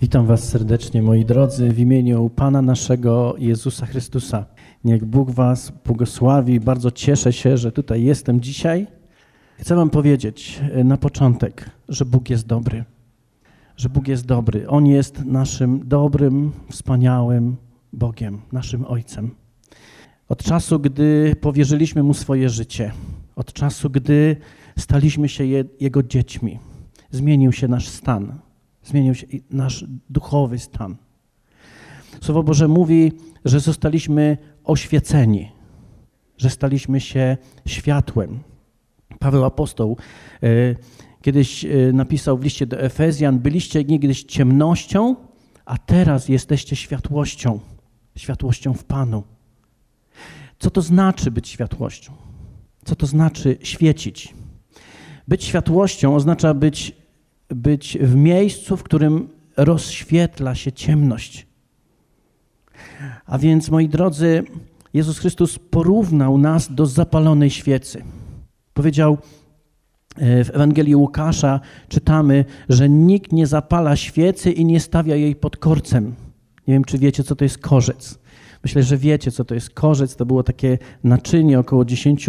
Witam Was serdecznie, moi drodzy, w imieniu Pana naszego Jezusa Chrystusa. Niech Bóg Was błogosławi. Bardzo cieszę się, że tutaj jestem dzisiaj. Chcę Wam powiedzieć na początek, że Bóg jest dobry. Że Bóg jest dobry. On jest naszym dobrym, wspaniałym Bogiem, naszym Ojcem. Od czasu, gdy powierzyliśmy Mu swoje życie, od czasu, gdy staliśmy się Jego dziećmi, zmienił się nasz stan zmienił się nasz duchowy stan. Słowo Boże mówi, że zostaliśmy oświeceni, że staliśmy się światłem. Paweł Apostoł e, kiedyś e, napisał w liście do Efezjan: Byliście niegdyś ciemnością, a teraz jesteście światłością, światłością w Panu. Co to znaczy być światłością? Co to znaczy świecić? Być światłością oznacza być być w miejscu, w którym rozświetla się ciemność. A więc, moi drodzy, Jezus Chrystus porównał nas do zapalonej świecy. Powiedział e, w Ewangelii Łukasza, czytamy, że nikt nie zapala świecy i nie stawia jej pod korcem. Nie wiem, czy wiecie, co to jest korzec. Myślę, że wiecie, co to jest korzec. To było takie naczynie około 10,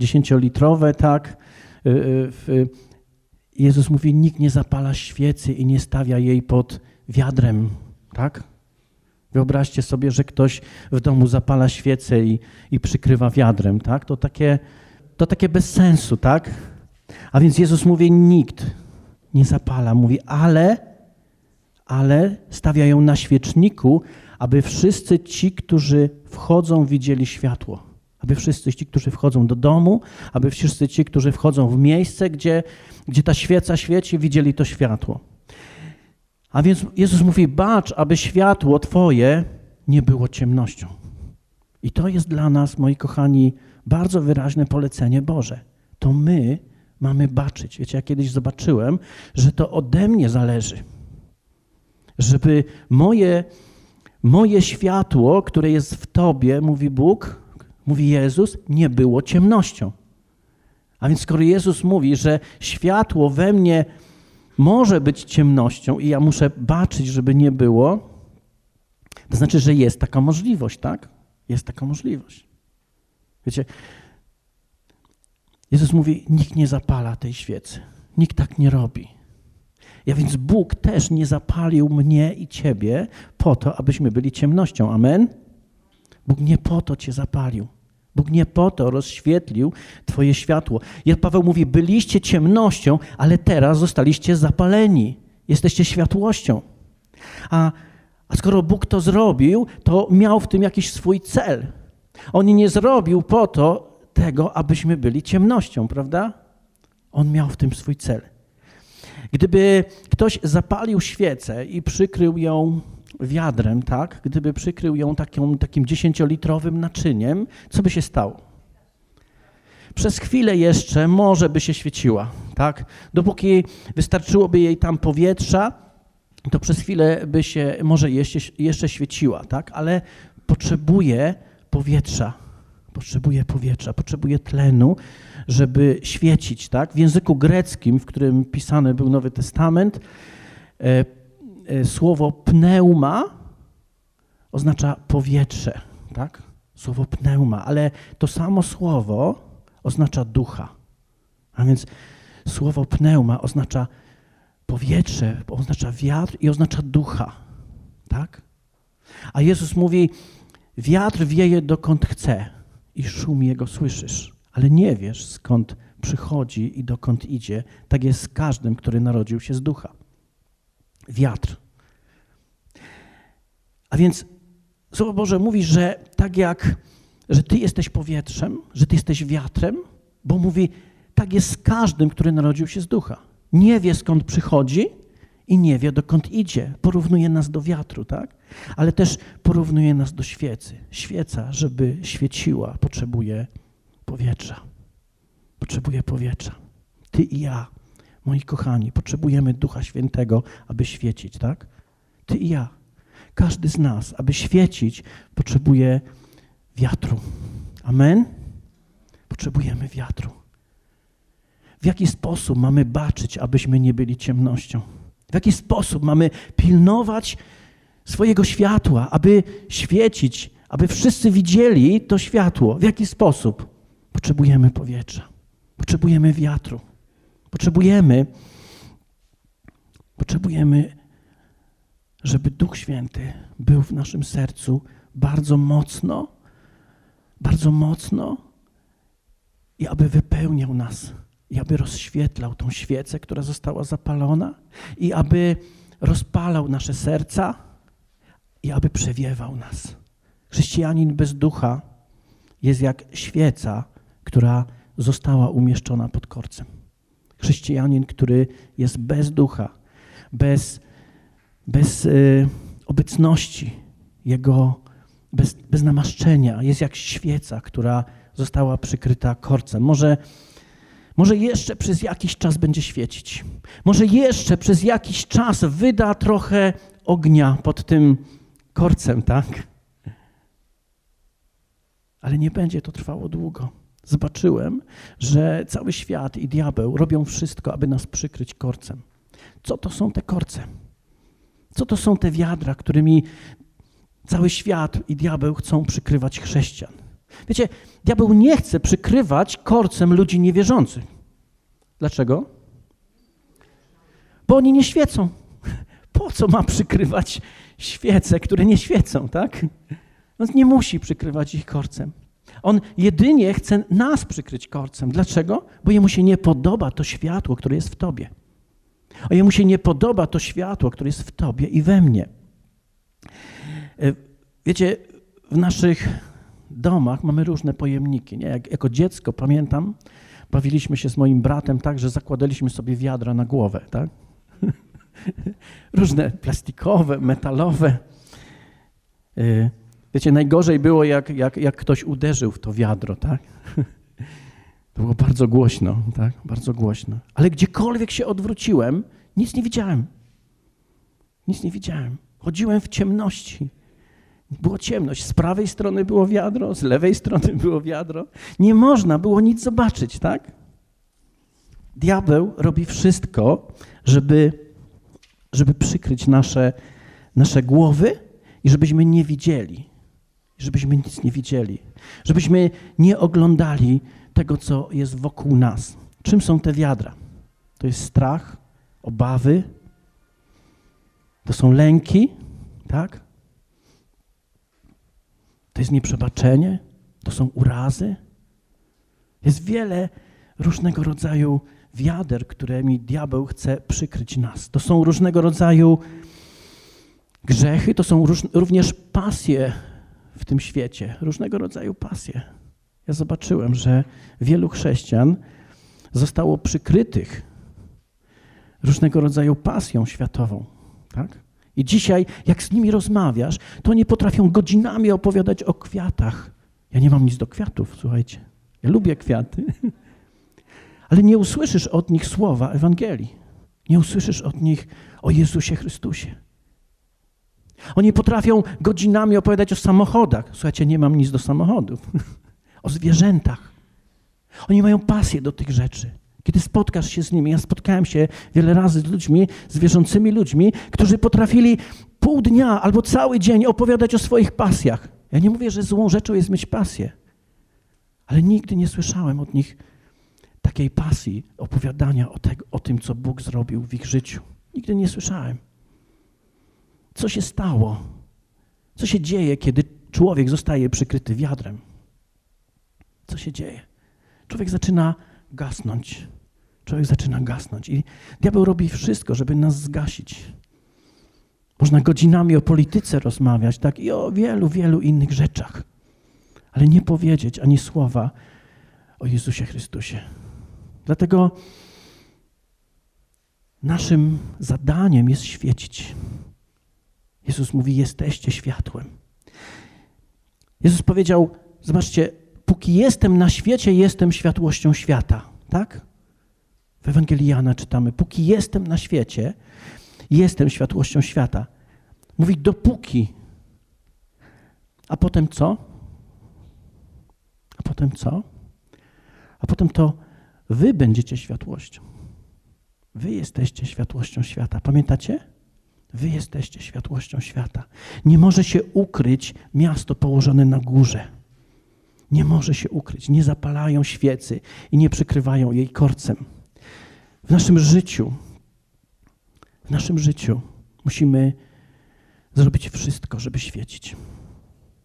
10-litrowe, tak? E, e, Jezus mówi, nikt nie zapala świecy i nie stawia jej pod wiadrem, tak? Wyobraźcie sobie, że ktoś w domu zapala świecę i, i przykrywa wiadrem, tak? To takie, to takie bez sensu, tak? A więc Jezus mówi, nikt nie zapala. Mówi, ale, ale stawia ją na świeczniku, aby wszyscy ci, którzy wchodzą, widzieli światło. Aby wszyscy ci, którzy wchodzą do domu, aby wszyscy ci, którzy wchodzą w miejsce, gdzie, gdzie ta świeca świeci, widzieli to światło. A więc Jezus mówi: Bacz, aby światło Twoje nie było ciemnością. I to jest dla nas, moi kochani, bardzo wyraźne polecenie Boże. To my mamy baczyć. Wiecie, ja kiedyś zobaczyłem, że to ode mnie zależy. Żeby moje, moje światło, które jest w Tobie, mówi Bóg, mówi Jezus, nie było ciemnością. A więc skoro Jezus mówi, że światło we mnie może być ciemnością i ja muszę baczyć, żeby nie było, to znaczy, że jest taka możliwość, tak? Jest taka możliwość. Wiecie, Jezus mówi, nikt nie zapala tej świecy. Nikt tak nie robi. Ja więc Bóg też nie zapalił mnie i ciebie po to, abyśmy byli ciemnością. Amen? Bóg nie po to cię zapalił. Bóg nie po to rozświetlił Twoje światło. Ja Paweł mówi: Byliście ciemnością, ale teraz zostaliście zapaleni. Jesteście światłością. A, a skoro Bóg to zrobił, to miał w tym jakiś swój cel. On nie zrobił po to tego, abyśmy byli ciemnością, prawda? On miał w tym swój cel. Gdyby ktoś zapalił świecę i przykrył ją wiadrem, tak, gdyby przykrył ją taką, takim dziesięciolitrowym naczyniem, co by się stało? Przez chwilę jeszcze może by się świeciła, tak? Dopóki wystarczyłoby jej tam powietrza, to przez chwilę by się może jeszcze, jeszcze świeciła, tak? Ale potrzebuje powietrza, potrzebuje powietrza, potrzebuje tlenu, żeby świecić, tak? W języku greckim, w którym pisany był Nowy Testament, e, słowo pneuma oznacza powietrze, tak? Słowo pneuma, ale to samo słowo oznacza ducha. A więc słowo pneuma oznacza powietrze, oznacza wiatr i oznacza ducha, tak? A Jezus mówi, wiatr wieje dokąd chce i szum jego słyszysz, ale nie wiesz skąd przychodzi i dokąd idzie. Tak jest z każdym, który narodził się z ducha wiatr. A więc Słowo Boże mówi, że tak jak, że Ty jesteś powietrzem, że Ty jesteś wiatrem, bo mówi, tak jest z każdym, który narodził się z ducha. Nie wie skąd przychodzi i nie wie dokąd idzie. Porównuje nas do wiatru, tak? Ale też porównuje nas do świecy. Świeca, żeby świeciła, potrzebuje powietrza. Potrzebuje powietrza. Ty i ja Moi kochani, potrzebujemy Ducha Świętego, aby świecić, tak? Ty i ja. Każdy z nas, aby świecić, potrzebuje wiatru. Amen? Potrzebujemy wiatru. W jaki sposób mamy baczyć, abyśmy nie byli ciemnością? W jaki sposób mamy pilnować swojego światła, aby świecić, aby wszyscy widzieli to światło? W jaki sposób? Potrzebujemy powietrza, potrzebujemy wiatru, potrzebujemy, potrzebujemy, żeby Duch Święty był w naszym sercu bardzo mocno, bardzo mocno i aby wypełniał nas, i aby rozświetlał tą świecę, która została zapalona, i aby rozpalał nasze serca, i aby przewiewał nas. Chrześcijanin bez ducha jest jak świeca, która została umieszczona pod korcem. Chrześcijanin, który jest bez ducha, bez, bez y, obecności Jego, bez, bez namaszczenia, jest jak świeca, która została przykryta korcem. Może, może jeszcze przez jakiś czas będzie świecić. Może jeszcze przez jakiś czas wyda trochę ognia pod tym korcem, tak? Ale nie będzie to trwało długo. Zobaczyłem, że cały świat i diabeł robią wszystko, aby nas przykryć korcem. Co to są te korce? Co to są te wiadra, którymi cały świat i diabeł chcą przykrywać chrześcijan? Wiecie, diabeł nie chce przykrywać korcem ludzi niewierzących. Dlaczego? Bo oni nie świecą. Po co ma przykrywać świece, które nie świecą, tak? On nie musi przykrywać ich korcem. On jedynie chce nas przykryć korcem. Dlaczego? Bo jemu się nie podoba to światło, które jest w tobie. A jemu się nie podoba to światło, które jest w tobie i we mnie. E, wiecie, w naszych domach mamy różne pojemniki. Nie? Jak, jako dziecko pamiętam, bawiliśmy się z moim bratem tak, że zakładaliśmy sobie wiadra na głowę. Tak? różne plastikowe, metalowe. Wiecie, najgorzej było, jak, jak, jak ktoś uderzył w to wiadro, tak? To było bardzo głośno, tak? Bardzo głośno. Ale gdziekolwiek się odwróciłem, nic nie widziałem. Nic nie widziałem. Chodziłem w ciemności. Było ciemność. Z prawej strony było wiadro, z lewej strony było wiadro. Nie można było nic zobaczyć, tak? Diabeł robi wszystko, żeby, żeby przykryć nasze, nasze głowy i żebyśmy nie widzieli. Żebyśmy nic nie widzieli. Żebyśmy nie oglądali tego, co jest wokół nas. Czym są te wiadra? To jest strach, obawy, to są lęki, tak? To jest nieprzebaczenie, to są urazy. Jest wiele różnego rodzaju wiader, którymi diabeł chce przykryć nas. To są różnego rodzaju grzechy, to są również pasje w tym świecie, różnego rodzaju pasje. Ja zobaczyłem, że wielu chrześcijan zostało przykrytych różnego rodzaju pasją światową. Tak? I dzisiaj, jak z nimi rozmawiasz, to nie potrafią godzinami opowiadać o kwiatach. Ja nie mam nic do kwiatów, słuchajcie. Ja lubię kwiaty. Ale nie usłyszysz od nich słowa Ewangelii. Nie usłyszysz od nich o Jezusie Chrystusie. Oni potrafią godzinami opowiadać o samochodach. Słuchajcie, nie mam nic do samochodów. o zwierzętach. Oni mają pasję do tych rzeczy. Kiedy spotkasz się z nimi, ja spotkałem się wiele razy z ludźmi, z ludźmi, którzy potrafili pół dnia albo cały dzień opowiadać o swoich pasjach. Ja nie mówię, że złą rzeczą jest mieć pasję, ale nigdy nie słyszałem od nich takiej pasji opowiadania o, tego, o tym, co Bóg zrobił w ich życiu. Nigdy nie słyszałem. Co się stało? Co się dzieje, kiedy człowiek zostaje przykryty wiadrem? Co się dzieje? Człowiek zaczyna gasnąć. Człowiek zaczyna gasnąć. I diabeł robi wszystko, żeby nas zgasić. Można godzinami o polityce rozmawiać, tak, i o wielu, wielu innych rzeczach, ale nie powiedzieć ani słowa o Jezusie Chrystusie. Dlatego naszym zadaniem jest świecić. Jezus mówi: Jesteście światłem. Jezus powiedział: Zobaczcie, póki jestem na świecie, jestem światłością świata. Tak? W Ewangelii Jana czytamy: Póki jestem na świecie, jestem światłością świata. Mówi: Dopóki. A potem co? A potem co? A potem to wy będziecie światłością. Wy jesteście światłością świata. Pamiętacie? Wy jesteście światłością świata. Nie może się ukryć miasto położone na górze. Nie może się ukryć. Nie zapalają świecy i nie przykrywają jej korcem. W naszym życiu, w naszym życiu musimy zrobić wszystko, żeby świecić.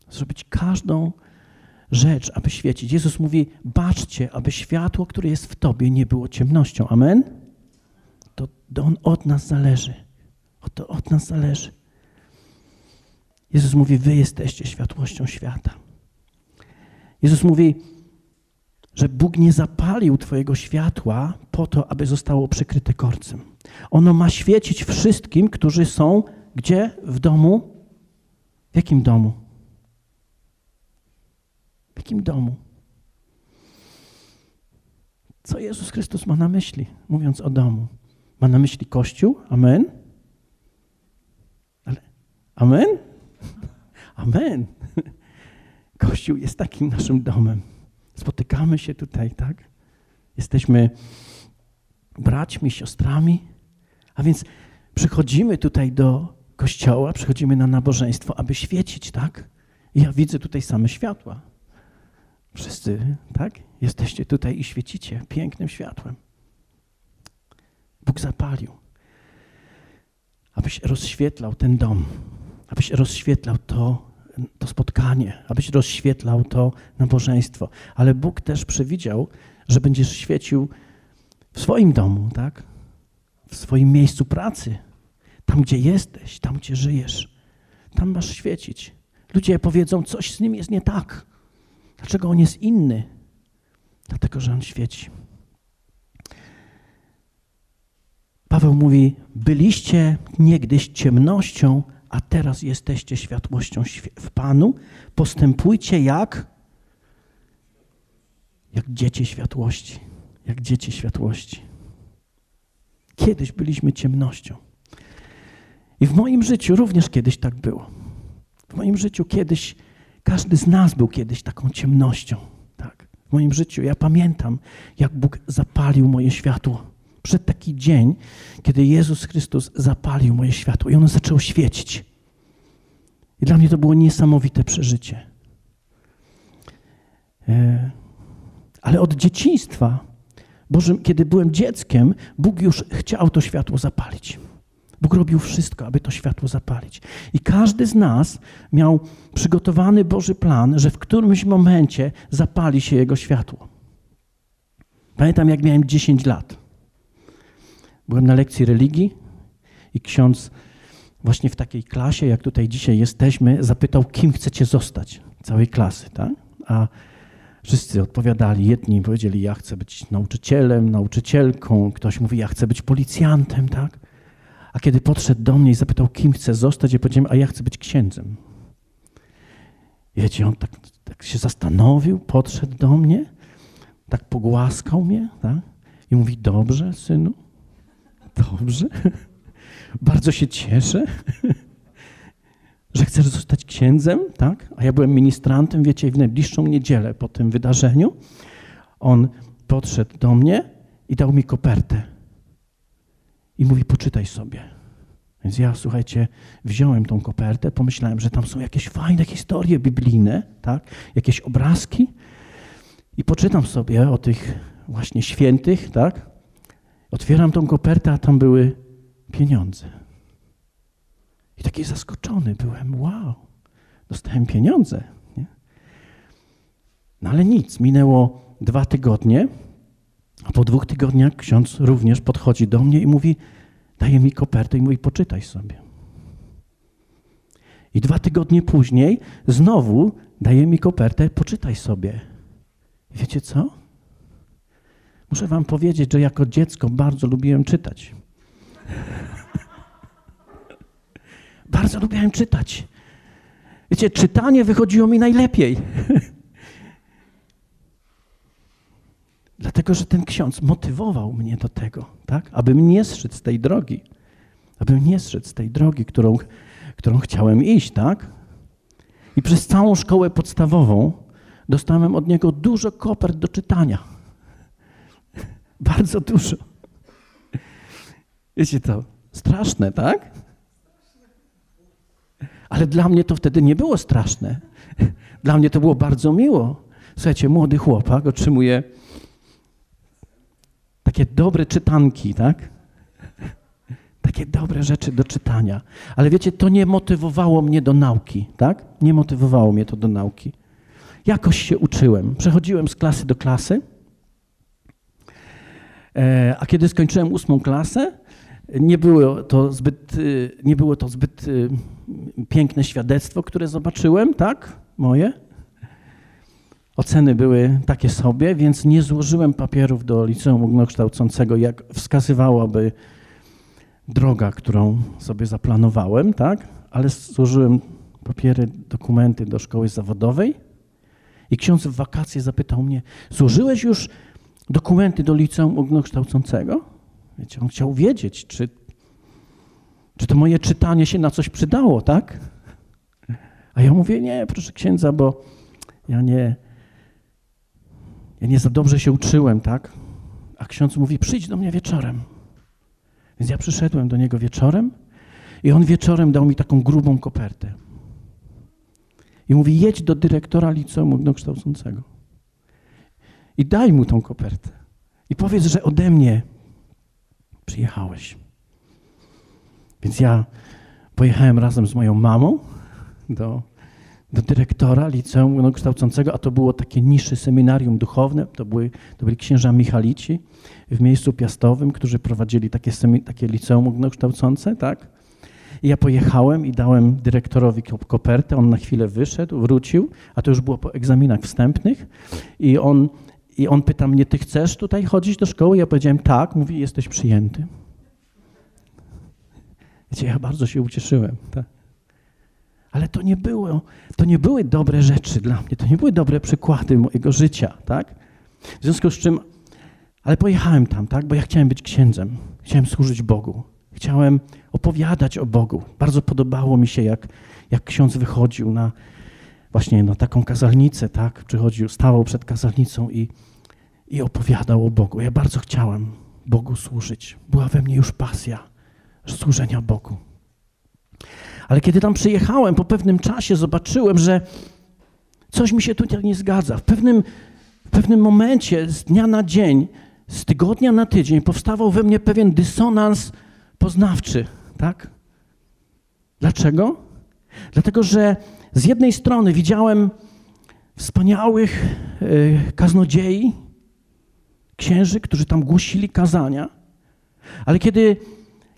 Zrobić każdą rzecz, aby świecić. Jezus mówi: baczcie, aby światło, które jest w tobie, nie było ciemnością. Amen? To, on od nas zależy. To od nas zależy. Jezus mówi: Wy jesteście światłością świata. Jezus mówi, że Bóg nie zapalił Twojego światła po to, aby zostało przykryte korcem. Ono ma świecić wszystkim, którzy są gdzie? W domu? W jakim domu? W jakim domu? Co Jezus Chrystus ma na myśli, mówiąc o domu? Ma na myśli Kościół? Amen? Amen? Amen. Kościół jest takim naszym domem. Spotykamy się tutaj, tak? Jesteśmy braćmi, siostrami, a więc przychodzimy tutaj do kościoła, przychodzimy na nabożeństwo, aby świecić, tak? I ja widzę tutaj same światła. Wszyscy, tak? Jesteście tutaj i świecicie pięknym światłem. Bóg zapalił, abyś rozświetlał ten dom, abyś rozświetlał to, to spotkanie, abyś rozświetlał to nabożeństwo. Ale Bóg też przewidział, że będziesz świecił w swoim domu, tak? W swoim miejscu pracy, tam gdzie jesteś, tam gdzie żyjesz. Tam masz świecić. Ludzie powiedzą, coś z nim jest nie tak. Dlaczego on jest inny? Dlatego, że on świeci. Paweł mówi: Byliście niegdyś ciemnością, a teraz jesteście światłością w Panu. Postępujcie jak? Jak dzieci światłości. Jak dzieci światłości. Kiedyś byliśmy ciemnością. I w moim życiu również kiedyś tak było. W moim życiu kiedyś, każdy z nas był kiedyś taką ciemnością. Tak. W moim życiu ja pamiętam, jak Bóg zapalił moje światło. Przed taki dzień, kiedy Jezus Chrystus zapalił moje światło i ono zaczęło świecić. I dla mnie to było niesamowite przeżycie. E, ale od dzieciństwa, Boże, kiedy byłem dzieckiem, Bóg już chciał to światło zapalić. Bóg robił wszystko, aby to światło zapalić. I każdy z nas miał przygotowany Boży plan, że w którymś momencie zapali się jego światło. Pamiętam, jak miałem 10 lat. Byłem na lekcji religii i ksiądz właśnie w takiej klasie, jak tutaj dzisiaj jesteśmy, zapytał, kim chcecie zostać całej klasy, tak? A wszyscy odpowiadali, jedni powiedzieli, ja chcę być nauczycielem, nauczycielką, ktoś mówi, ja chcę być policjantem, tak? A kiedy podszedł do mnie i zapytał, kim chcę zostać, ja powiedziałem, a ja chcę być księdzem. Wiecie, on tak, tak się zastanowił, podszedł do mnie, tak pogłaskał mnie tak? i mówi, dobrze, synu, dobrze, bardzo się cieszę, że chcesz zostać księdzem, tak? A ja byłem ministrantem, wiecie, w najbliższą niedzielę po tym wydarzeniu on podszedł do mnie i dał mi kopertę i mówi, poczytaj sobie. Więc ja, słuchajcie, wziąłem tą kopertę, pomyślałem, że tam są jakieś fajne historie biblijne, tak? jakieś obrazki i poczytam sobie o tych właśnie świętych, tak? Otwieram tą kopertę, a tam były pieniądze. I taki zaskoczony byłem, wow, dostałem pieniądze. Nie? No ale nic, minęło dwa tygodnie, a po dwóch tygodniach ksiądz również podchodzi do mnie i mówi, daje mi kopertę i mówi, poczytaj sobie. I dwa tygodnie później znowu daje mi kopertę, poczytaj sobie. Wiecie co? Muszę wam powiedzieć, że jako dziecko bardzo lubiłem czytać. bardzo lubiłem czytać. Wiecie, czytanie wychodziło mi najlepiej. Dlatego, że ten ksiądz motywował mnie do tego, tak? abym nie zszedł z tej drogi. Abym nie zszedł z tej drogi, którą, którą chciałem iść, tak? I przez całą szkołę podstawową dostałem od niego dużo kopert do czytania. Bardzo dużo. Wiecie to, straszne, tak? Ale dla mnie to wtedy nie było straszne. Dla mnie to było bardzo miło. Słuchajcie, młody chłopak otrzymuje takie dobre czytanki, tak? Takie dobre rzeczy do czytania. Ale wiecie, to nie motywowało mnie do nauki, tak? Nie motywowało mnie to do nauki. Jakoś się uczyłem. Przechodziłem z klasy do klasy. E, a kiedy skończyłem ósmą klasę, nie było to zbyt, y, nie było to zbyt y, piękne świadectwo, które zobaczyłem, tak? Moje. Oceny były takie sobie, więc nie złożyłem papierów do liceum ogólnokształcącego, jak wskazywałaby droga, którą sobie zaplanowałem, tak? Ale złożyłem papiery, dokumenty do szkoły zawodowej i ksiądz w wakacje zapytał mnie, złożyłeś już dokumenty do liceum ogólnokształcącego? Wiecie, on chciał wiedzieć, czy, czy to moje czytanie się na coś przydało, tak? A ja mówię, nie, proszę księdza, bo ja nie, ja nie za dobrze się uczyłem, tak? A ksiądz mówi, przyjdź do mnie wieczorem. Więc ja przyszedłem do niego wieczorem i on wieczorem dał mi taką grubą kopertę. I mówi, jedź do dyrektora liceum ogólnokształcącego i daj mu tą kopertę. I powiedz, że ode mnie przyjechałeś. Więc ja pojechałem razem z moją mamą do, do dyrektora liceum kształcącego, a to było takie niższe seminarium duchowne, to, były, to byli księża Michalici w miejscu piastowym, którzy prowadzili takie, takie liceum ogólnokształcące, tak? I ja pojechałem i dałem dyrektorowi kopertę, on na chwilę wyszedł, wrócił, a to już było po egzaminach wstępnych i on i on pyta mnie, ty chcesz tutaj chodzić do szkoły? Ja powiedziałem, tak. Mówi, jesteś przyjęty. Wiecie, ja bardzo się ucieszyłem. Tak? Ale to nie, było, to nie były dobre rzeczy dla mnie, to nie były dobre przykłady mojego życia, tak? W związku z czym, ale pojechałem tam, tak? Bo ja chciałem być księdzem, chciałem służyć Bogu, chciałem opowiadać o Bogu. Bardzo podobało mi się, jak, jak ksiądz wychodził na, właśnie na taką kazalnicę, tak? Przychodził, stawał przed kazalnicą i, i opowiadał o Bogu. Ja bardzo chciałem Bogu służyć. Była we mnie już pasja służenia Bogu. Ale kiedy tam przyjechałem, po pewnym czasie zobaczyłem, że coś mi się tutaj nie zgadza. W pewnym, w pewnym momencie, z dnia na dzień, z tygodnia na tydzień, powstawał we mnie pewien dysonans poznawczy. Tak? Dlaczego? Dlatego, że z jednej strony widziałem wspaniałych e, kaznodziei, księży, którzy tam głosili kazania, ale kiedy,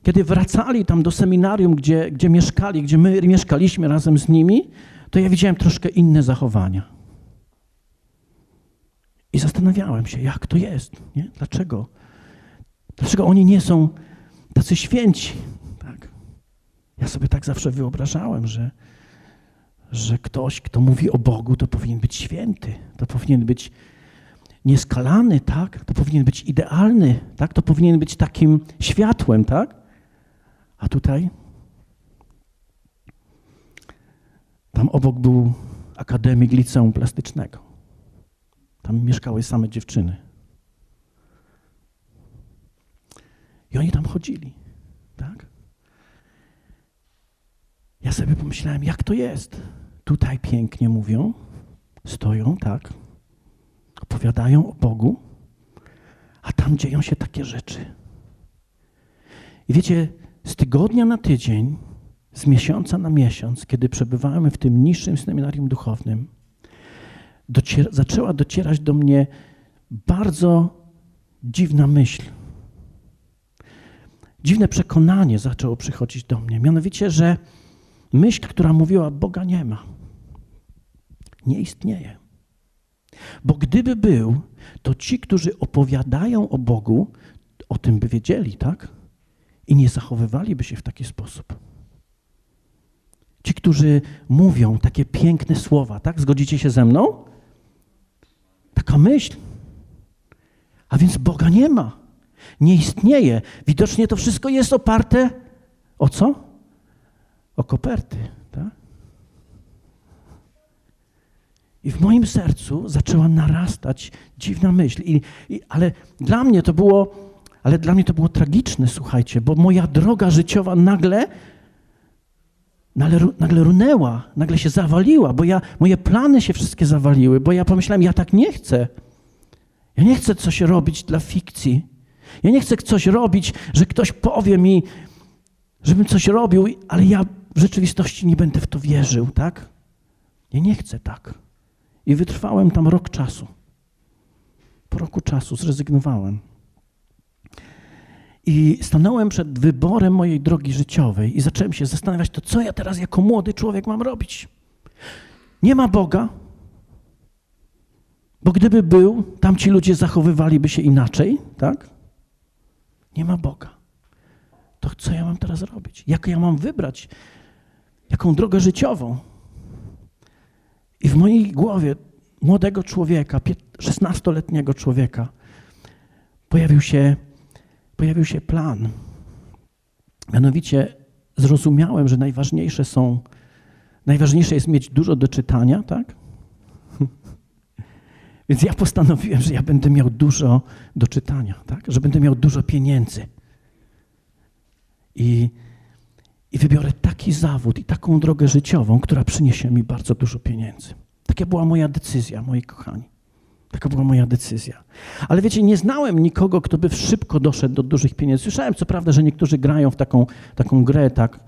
kiedy wracali tam do seminarium, gdzie, gdzie mieszkali, gdzie my mieszkaliśmy razem z nimi, to ja widziałem troszkę inne zachowania. I zastanawiałem się, jak to jest, nie? Dlaczego? Dlaczego oni nie są tacy święci? Tak. Ja sobie tak zawsze wyobrażałem, że, że ktoś, kto mówi o Bogu, to powinien być święty, to powinien być nieskalany, tak? To powinien być idealny, tak? To powinien być takim światłem, tak? A tutaj tam obok był akademik liceum plastycznego. Tam mieszkały same dziewczyny. I oni tam chodzili, tak? Ja sobie pomyślałem, jak to jest? Tutaj pięknie mówią, stoją, tak? Opowiadają o Bogu, a tam dzieją się takie rzeczy. I wiecie, z tygodnia na tydzień, z miesiąca na miesiąc, kiedy przebywałem w tym niższym seminarium duchownym, zaczęła docierać do mnie bardzo dziwna myśl. Dziwne przekonanie zaczęło przychodzić do mnie. Mianowicie, że myśl, która mówiła, Boga nie ma, nie istnieje. Bo gdyby był, to ci, którzy opowiadają o Bogu, o tym by wiedzieli, tak? I nie zachowywaliby się w taki sposób. Ci, którzy mówią takie piękne słowa, tak? Zgodzicie się ze mną? Taka myśl. A więc Boga nie ma. Nie istnieje. Widocznie to wszystko jest oparte o co? O koperty. Tak? I w moim sercu zaczęła narastać dziwna myśl. I, i, ale dla mnie to było, ale dla mnie to było tragiczne, słuchajcie, bo moja droga życiowa nagle, nagle, nagle runęła, nagle się zawaliła, bo ja, moje plany się wszystkie zawaliły, bo ja pomyślałem, ja tak nie chcę. Ja nie chcę coś robić dla fikcji. Ja nie chcę coś robić, że ktoś powie mi, żebym coś robił, ale ja w rzeczywistości nie będę w to wierzył, tak? Ja nie chcę tak. I wytrwałem tam rok czasu. Po roku czasu zrezygnowałem. I stanąłem przed wyborem mojej drogi życiowej i zacząłem się zastanawiać, to co ja teraz jako młody człowiek mam robić? Nie ma Boga, bo gdyby był, tamci ludzie zachowywaliby się inaczej, tak? Nie ma Boga. To co ja mam teraz robić? Jak ja mam wybrać? Jaką drogę życiową? I w mojej głowie młodego człowieka, 16-letniego człowieka, pojawił się, pojawił się plan. Mianowicie zrozumiałem, że najważniejsze są, najważniejsze jest mieć dużo do czytania, tak? Więc ja postanowiłem, że ja będę miał dużo do czytania, tak? że będę miał dużo pieniędzy. I, I wybiorę taki zawód i taką drogę życiową, która przyniesie mi bardzo dużo pieniędzy. Taka była moja decyzja, moi kochani. Taka była moja decyzja. Ale wiecie, nie znałem nikogo, kto by szybko doszedł do dużych pieniędzy. Słyszałem co prawda, że niektórzy grają w taką, taką grę, tak,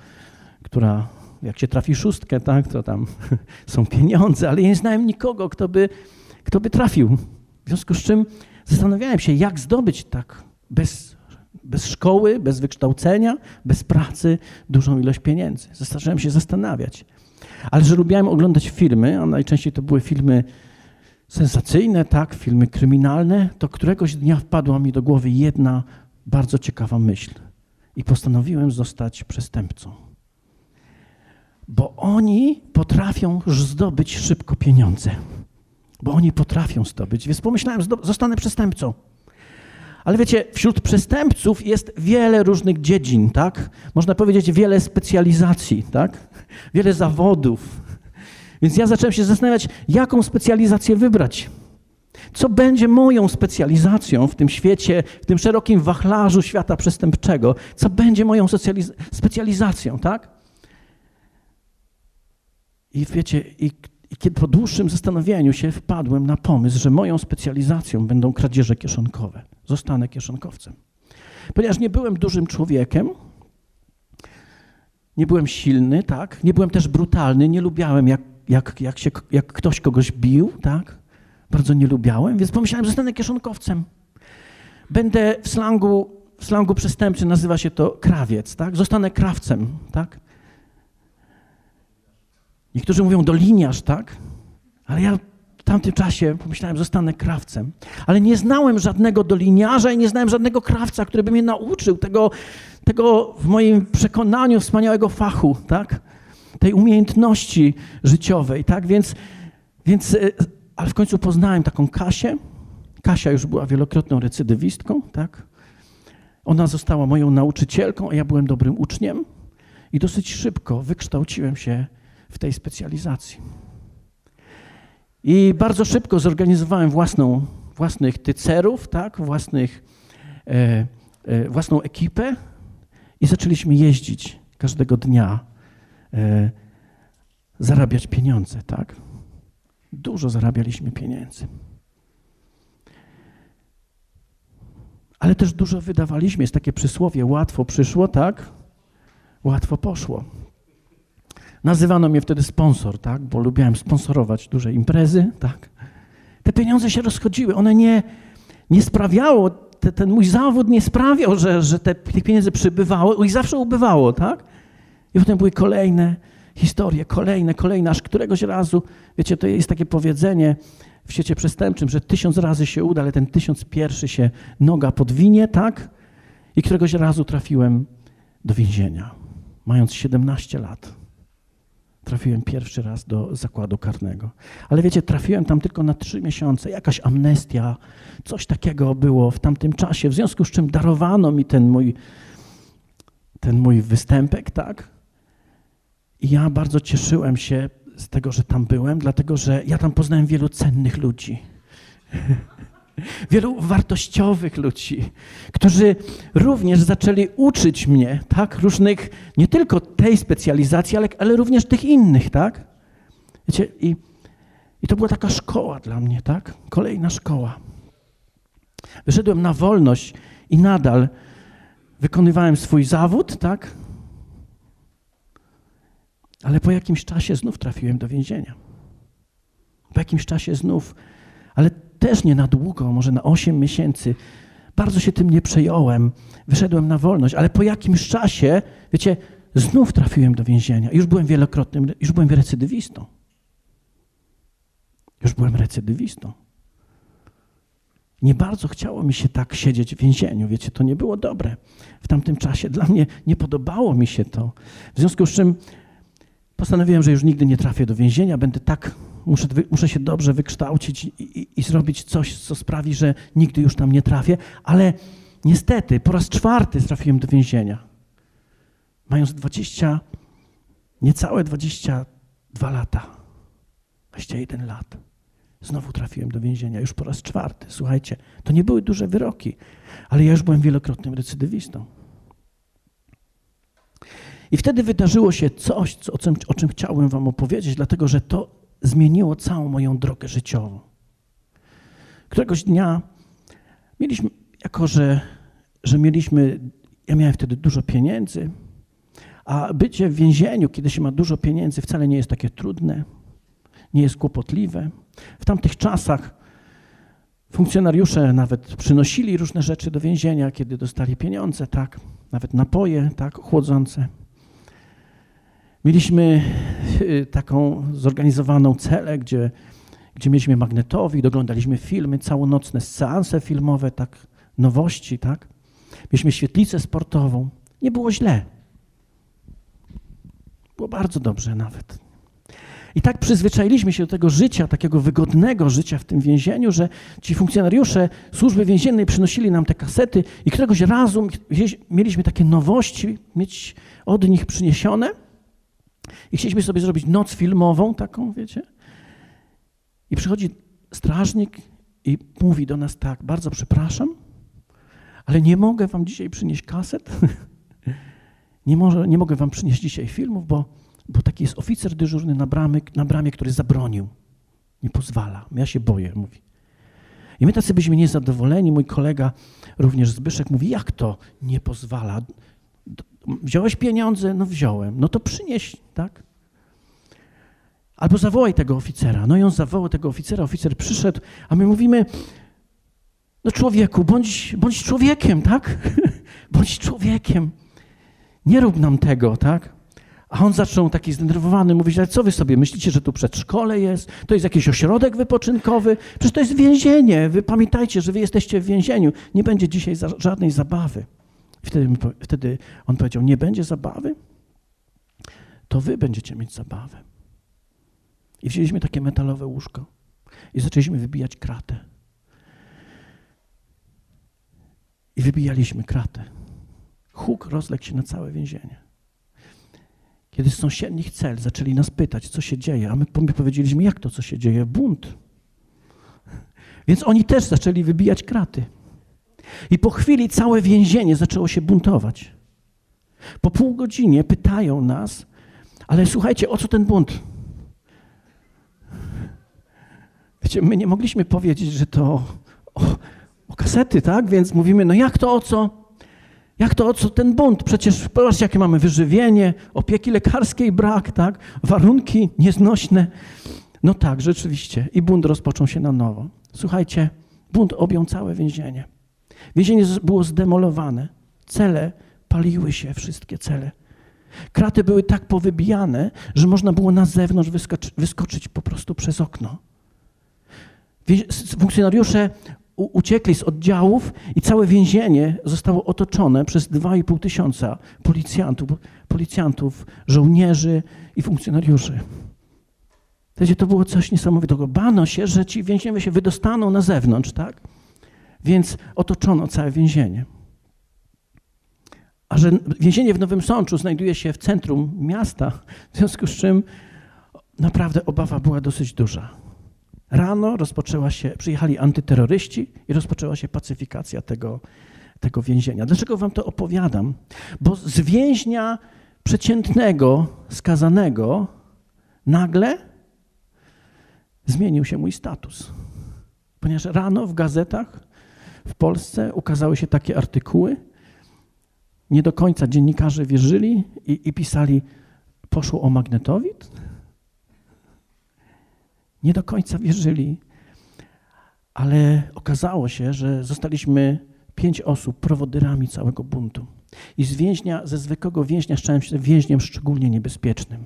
która jak się trafi szóstkę, tak, to tam są pieniądze, ale nie znałem nikogo, kto by kto by trafił. W związku z czym zastanawiałem się, jak zdobyć tak bez, bez szkoły, bez wykształcenia, bez pracy dużą ilość pieniędzy. Zacząłem się zastanawiać. Ale że lubiłem oglądać filmy, a najczęściej to były filmy sensacyjne, tak, filmy kryminalne, to któregoś dnia wpadła mi do głowy jedna bardzo ciekawa myśl. I postanowiłem zostać przestępcą. Bo oni potrafią zdobyć szybko pieniądze bo oni potrafią zdobyć. Więc pomyślałem, zostanę przestępcą. Ale wiecie, wśród przestępców jest wiele różnych dziedzin, tak? Można powiedzieć wiele specjalizacji, tak? Wiele zawodów. Więc ja zacząłem się zastanawiać, jaką specjalizację wybrać. Co będzie moją specjalizacją w tym świecie, w tym szerokim wachlarzu świata przestępczego? Co będzie moją specjalizacją, tak? I wiecie, i i kiedy po dłuższym zastanowieniu się wpadłem na pomysł, że moją specjalizacją będą kradzieże kieszonkowe. Zostanę kieszonkowcem. Ponieważ nie byłem dużym człowiekiem, nie byłem silny, tak? Nie byłem też brutalny, nie lubiałem, jak, jak, jak, się, jak ktoś kogoś bił, tak? Bardzo nie lubiałem, więc pomyślałem, że zostanę kieszonkowcem. Będę w slangu, w slangu przestępczym nazywa się to krawiec, tak? Zostanę krawcem, tak? Niektórzy mówią doliniarz, tak? Ale ja tamtym czasie pomyślałem, zostanę krawcem. Ale nie znałem żadnego doliniarza i nie znałem żadnego krawca, który by mnie nauczył tego, tego w moim przekonaniu wspaniałego fachu, tak? Tej umiejętności życiowej, tak? Więc, więc e, ale w końcu poznałem taką Kasię. Kasia już była wielokrotną recydywistką, tak? Ona została moją nauczycielką, a ja byłem dobrym uczniem i dosyć szybko wykształciłem się w tej specjalizacji. I bardzo szybko zorganizowałem własną, własnych tycerów, tak, własnych, e, e, własną ekipę i zaczęliśmy jeździć każdego dnia, e, zarabiać pieniądze, tak. Dużo zarabialiśmy pieniędzy. Ale też dużo wydawaliśmy. Jest takie przysłowie, łatwo przyszło, tak? Łatwo poszło. Nazywano mnie wtedy sponsor, tak? bo lubiłem sponsorować duże imprezy. Tak? Te pieniądze się rozchodziły. One nie, nie sprawiało, te, ten mój zawód nie sprawiał, że, że te, tych pieniędzy przybywało i zawsze ubywało. Tak? I potem były kolejne historie, kolejne, kolejne, aż któregoś razu, wiecie, to jest takie powiedzenie w świecie przestępczym, że tysiąc razy się uda, ale ten tysiąc pierwszy się noga podwinie, tak? I któregoś razu trafiłem do więzienia, mając 17 lat trafiłem pierwszy raz do zakładu karnego. Ale wiecie, trafiłem tam tylko na trzy miesiące, jakaś amnestia, coś takiego było w tamtym czasie, w związku z czym darowano mi ten mój, ten mój występek, tak? I ja bardzo cieszyłem się z tego, że tam byłem, dlatego że ja tam poznałem wielu cennych ludzi. wielu wartościowych ludzi, którzy również zaczęli uczyć mnie, tak, różnych, nie tylko tej specjalizacji, ale, ale również tych innych, tak? Wiecie, i, i to była taka szkoła dla mnie, tak? Kolejna szkoła. Wyszedłem na wolność i nadal wykonywałem swój zawód, tak? Ale po jakimś czasie znów trafiłem do więzienia. Po jakimś czasie znów, ale też nie na długo, może na 8 miesięcy. Bardzo się tym nie przejąłem. Wyszedłem na wolność, ale po jakimś czasie, wiecie, znów trafiłem do więzienia. Już byłem wielokrotnym, już byłem recydywistą. Już byłem recydywistą. Nie bardzo chciało mi się tak siedzieć w więzieniu, wiecie, to nie było dobre w tamtym czasie. Dla mnie nie podobało mi się to. W związku z czym postanowiłem, że już nigdy nie trafię do więzienia, będę tak, muszę, muszę się dobrze wykształcić i, i, i zrobić coś, co sprawi, że nigdy już tam nie trafię, ale niestety po raz czwarty trafiłem do więzienia. Mając 20, niecałe 22 lata, 21 lat. Znowu trafiłem do więzienia, już po raz czwarty. Słuchajcie, to nie były duże wyroki, ale ja już byłem wielokrotnym recydywistą. I wtedy wydarzyło się coś, co, o, czym, o czym chciałbym Wam opowiedzieć, dlatego że to zmieniło całą moją drogę życiową. Któregoś dnia mieliśmy, jako że, że mieliśmy, ja miałem wtedy dużo pieniędzy, a bycie w więzieniu, kiedy się ma dużo pieniędzy, wcale nie jest takie trudne, nie jest kłopotliwe. W tamtych czasach funkcjonariusze nawet przynosili różne rzeczy do więzienia, kiedy dostali pieniądze, tak, nawet napoje, tak, chłodzące. Mieliśmy y, taką zorganizowaną celę, gdzie, gdzie mieliśmy magnetowid, oglądaliśmy filmy, całonocne seanse filmowe, tak, nowości, tak. Mieliśmy świetlicę sportową. Nie było źle. Było bardzo dobrze nawet. I tak przyzwyczailiśmy się do tego życia, takiego wygodnego życia w tym więzieniu, że ci funkcjonariusze służby więziennej przynosili nam te kasety i któregoś razu mieliśmy takie nowości mieć od nich przyniesione i chcieliśmy sobie zrobić noc filmową taką, wiecie. I przychodzi strażnik i mówi do nas tak, bardzo przepraszam, ale nie mogę wam dzisiaj przynieść kaset, nie, może, nie mogę wam przynieść dzisiaj filmów, bo bo taki jest oficer dyżurny na, bramie, na bramie, który zabronił. Nie pozwala. Ja się boję, mówi. I my tacy byliśmy niezadowoleni. Mój kolega, również Zbyszek, mówi, jak to nie pozwala? Wziąłeś pieniądze? No wziąłem. No to przynieś, tak? Albo zawołaj tego oficera. No i on zawołał tego oficera, oficer przyszedł, a my mówimy, no człowieku, bądź, bądź człowiekiem, tak? bądź człowiekiem. Nie rób nam tego, tak? A on zaczął taki zdenerwowany mówić, ale co wy sobie myślicie, że tu przedszkole jest? To jest jakiś ośrodek wypoczynkowy? Przecież to jest więzienie. Wy pamiętajcie, że wy jesteście w więzieniu. Nie będzie dzisiaj żadnej zabawy. Wtedy, wtedy on powiedział, nie będzie zabawy? To wy będziecie mieć zabawę. I wzięliśmy takie metalowe łóżko i zaczęliśmy wybijać kratę. I wybijaliśmy kratę. Huk rozległ się na całe więzienie. Kiedy z sąsiednich cel zaczęli nas pytać, co się dzieje, a my powiedzieliśmy, jak to, co się dzieje? Bunt. Więc oni też zaczęli wybijać kraty. I po chwili całe więzienie zaczęło się buntować. Po pół godzinie pytają nas, ale słuchajcie, o co ten bunt? Wiecie, my nie mogliśmy powiedzieć, że to o, o kasety, tak? Więc mówimy, no jak to o co? Jak to o co ten bunt? Przecież zobaczcie, jakie mamy wyżywienie, opieki lekarskiej brak, tak? Warunki nieznośne. No tak, rzeczywiście. I bunt rozpoczął się na nowo. Słuchajcie, bunt objął całe więzienie. Więzienie było zdemolowane. Cele paliły się, wszystkie cele. Kraty były tak powybijane, że można było na zewnątrz wyskoczyć, wyskoczyć po prostu przez okno. Funkcjonariusze uciekli z oddziałów i całe więzienie zostało otoczone przez 2,5 tysiąca policjantów, policjantów, żołnierzy i funkcjonariuszy. Wiecie, to było coś niesamowitego. Bano się, że ci więźniowie się wydostaną na zewnątrz, tak? Więc otoczono całe więzienie. A że więzienie w Nowym Sączu znajduje się w centrum miasta, w związku z czym naprawdę obawa była dosyć duża. Rano rozpoczęła się, przyjechali antyterroryści i rozpoczęła się pacyfikacja tego, tego więzienia. Dlaczego wam to opowiadam? Bo z więźnia przeciętnego, skazanego, nagle zmienił się mój status. Ponieważ rano w gazetach w Polsce ukazały się takie artykuły, nie do końca dziennikarze wierzyli i, i pisali, poszło o magnetowid? Nie do końca wierzyli, ale okazało się, że zostaliśmy pięć osób prowodyrami całego buntu. I z więźnia, ze zwykłego więźnia stałem się więźniem szczególnie niebezpiecznym.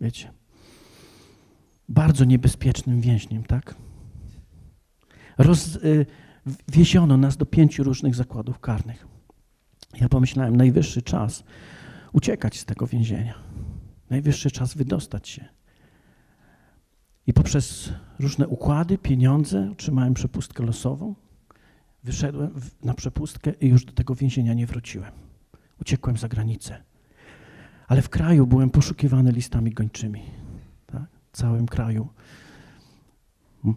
Wiecie? Bardzo niebezpiecznym więźniem, tak? Roz, y, wieziono nas do pięciu różnych zakładów karnych. Ja pomyślałem, najwyższy czas uciekać z tego więzienia. Najwyższy czas wydostać się. I poprzez różne układy, pieniądze otrzymałem przepustkę losową. Wyszedłem na przepustkę i już do tego więzienia nie wróciłem. Uciekłem za granicę. Ale w kraju byłem poszukiwany listami gończymi. Tak? W całym kraju.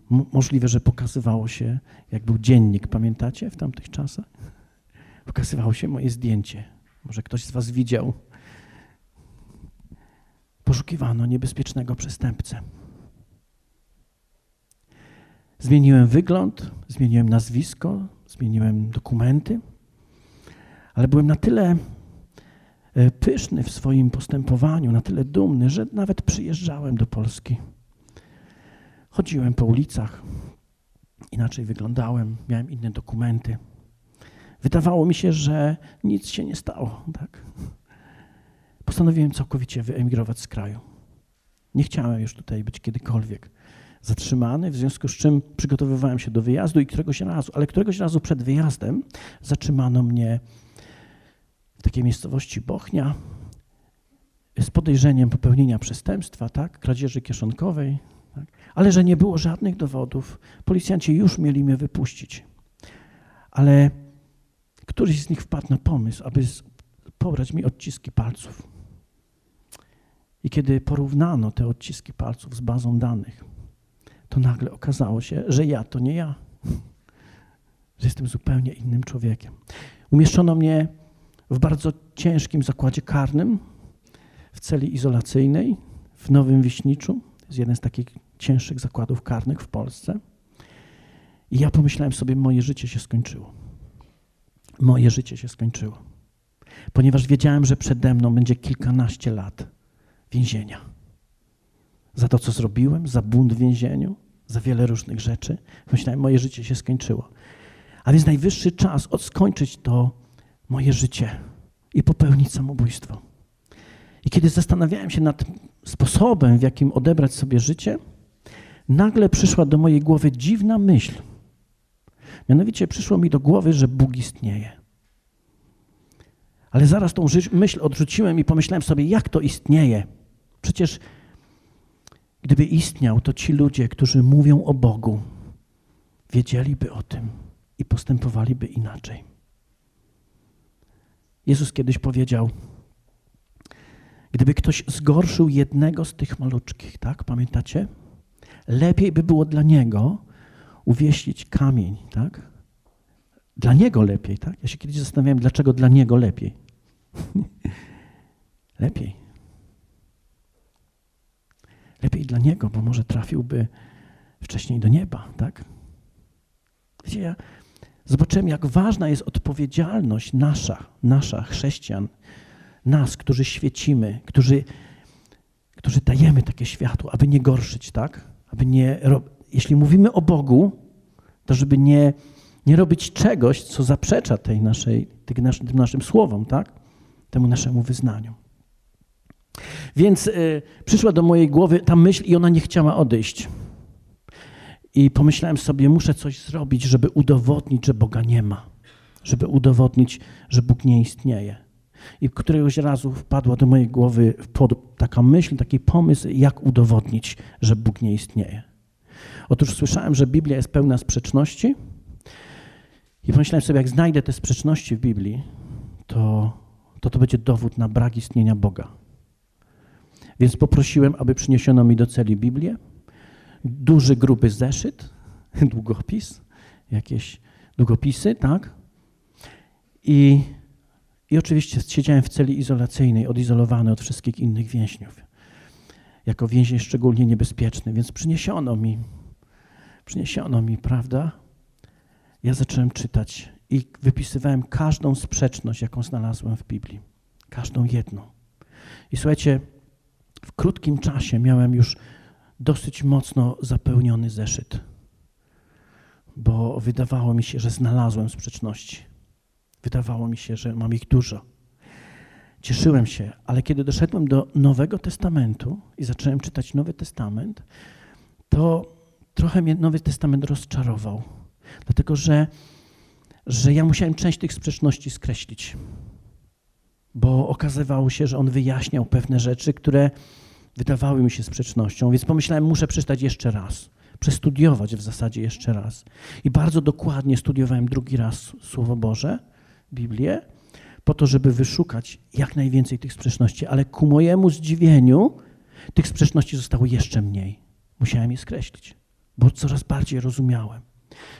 Możliwe, że pokazywało się, jak był dziennik, pamiętacie w tamtych czasach? Pokazywało się moje zdjęcie. Może ktoś z was widział. Poszukiwano niebezpiecznego przestępcę. Zmieniłem wygląd, zmieniłem nazwisko, zmieniłem dokumenty, ale byłem na tyle e, pyszny w swoim postępowaniu, na tyle dumny, że nawet przyjeżdżałem do Polski. Chodziłem po ulicach, inaczej wyglądałem, miałem inne dokumenty. Wydawało mi się, że nic się nie stało. Tak? Postanowiłem całkowicie wyemigrować z kraju. Nie chciałem już tutaj być kiedykolwiek zatrzymany, w związku z czym przygotowywałem się do wyjazdu i któregoś razu, ale któregoś razu przed wyjazdem zatrzymano mnie w takiej miejscowości Bochnia z podejrzeniem popełnienia przestępstwa, tak, kradzieży kieszonkowej, tak? ale że nie było żadnych dowodów. Policjanci już mieli mnie wypuścić. Ale któryś z nich wpadł na pomysł, aby pobrać mi odciski palców. I kiedy porównano te odciski palców z bazą danych, to nagle okazało się, że ja to nie ja. Że jestem zupełnie innym człowiekiem. Umieszczono mnie w bardzo ciężkim zakładzie karnym, w celi izolacyjnej w Nowym Wiśniczu. To jest jeden z takich cięższych zakładów karnych w Polsce. I ja pomyślałem sobie, moje życie się skończyło. Moje życie się skończyło. Ponieważ wiedziałem, że przede mną będzie kilkanaście lat więzienia. Za to, co zrobiłem, za bunt w więzieniu, za wiele różnych rzeczy. Myślałem, moje życie się skończyło. A więc najwyższy czas odskończyć to moje życie i popełnić samobójstwo. I kiedy zastanawiałem się nad sposobem, w jakim odebrać sobie życie, nagle przyszła do mojej głowy dziwna myśl. Mianowicie przyszło mi do głowy, że Bóg istnieje. Ale zaraz tą myśl odrzuciłem i pomyślałem sobie, jak to istnieje. Przecież gdyby istniał, to ci ludzie, którzy mówią o Bogu, wiedzieliby o tym i postępowaliby inaczej. Jezus kiedyś powiedział, gdyby ktoś zgorszył jednego z tych maluczkich, tak, pamiętacie? Lepiej by było dla niego uwieścić kamień, tak? Dla niego lepiej, tak? Ja się kiedyś zastanawiałem, dlaczego dla niego lepiej. lepiej. Lepiej dla niego, bo może trafiłby wcześniej do nieba, tak? Wiecie, ja zobaczyłem, jak ważna jest odpowiedzialność nasza, nasza, chrześcijan, nas, którzy świecimy, którzy, którzy dajemy takie światło, aby nie gorszyć, tak? Aby nie, jeśli mówimy o Bogu, to żeby nie, nie robić czegoś, co zaprzecza tej naszej, tym naszym, tym naszym słowom, tak? Temu naszemu wyznaniu. Więc y, przyszła do mojej głowy ta myśl i ona nie chciała odejść. I pomyślałem sobie, muszę coś zrobić, żeby udowodnić, że Boga nie ma, żeby udowodnić, że Bóg nie istnieje. I któregoś razu wpadła do mojej głowy taka myśl, taki pomysł, jak udowodnić, że Bóg nie istnieje. Otóż słyszałem, że Biblia jest pełna sprzeczności i pomyślałem sobie, jak znajdę te sprzeczności w Biblii, to to, to będzie dowód na brak istnienia Boga. Więc poprosiłem, aby przyniesiono mi do celi Biblię, duży, gruby zeszyt, długopis, jakieś długopisy, tak? I, I oczywiście siedziałem w celi izolacyjnej, odizolowany od wszystkich innych więźniów. Jako więzień szczególnie niebezpieczny, więc przyniesiono mi, przyniesiono mi, prawda? Ja zacząłem czytać i wypisywałem każdą sprzeczność, jaką znalazłem w Biblii. Każdą jedną. I słuchajcie, w krótkim czasie miałem już dosyć mocno zapełniony zeszyt, bo wydawało mi się, że znalazłem sprzeczności. Wydawało mi się, że mam ich dużo. Cieszyłem się, ale kiedy doszedłem do Nowego Testamentu i zacząłem czytać Nowy Testament, to trochę mnie Nowy Testament rozczarował, dlatego że, że ja musiałem część tych sprzeczności skreślić, bo okazywało się, że on wyjaśniał pewne rzeczy, które wydawały mi się sprzecznością, więc pomyślałem, muszę przeczytać jeszcze raz, przestudiować w zasadzie jeszcze raz. I bardzo dokładnie studiowałem drugi raz Słowo Boże, Biblię, po to, żeby wyszukać jak najwięcej tych sprzeczności, ale ku mojemu zdziwieniu tych sprzeczności zostało jeszcze mniej. Musiałem je skreślić, bo coraz bardziej rozumiałem.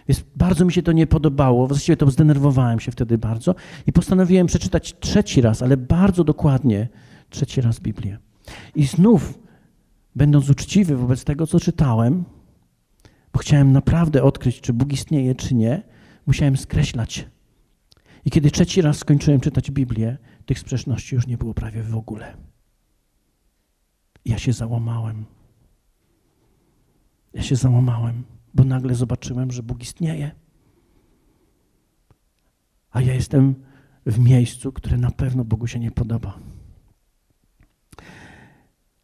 Więc bardzo mi się to nie podobało, właściwie to zdenerwowałem się wtedy bardzo i postanowiłem przeczytać trzeci raz, ale bardzo dokładnie trzeci raz Biblię. I znów, będąc uczciwy wobec tego, co czytałem, bo chciałem naprawdę odkryć, czy Bóg istnieje, czy nie, musiałem skreślać. I kiedy trzeci raz skończyłem czytać Biblię, tych sprzeczności już nie było prawie w ogóle. Ja się załamałem. Ja się załamałem, bo nagle zobaczyłem, że Bóg istnieje. A ja jestem w miejscu, które na pewno Bogu się nie podoba.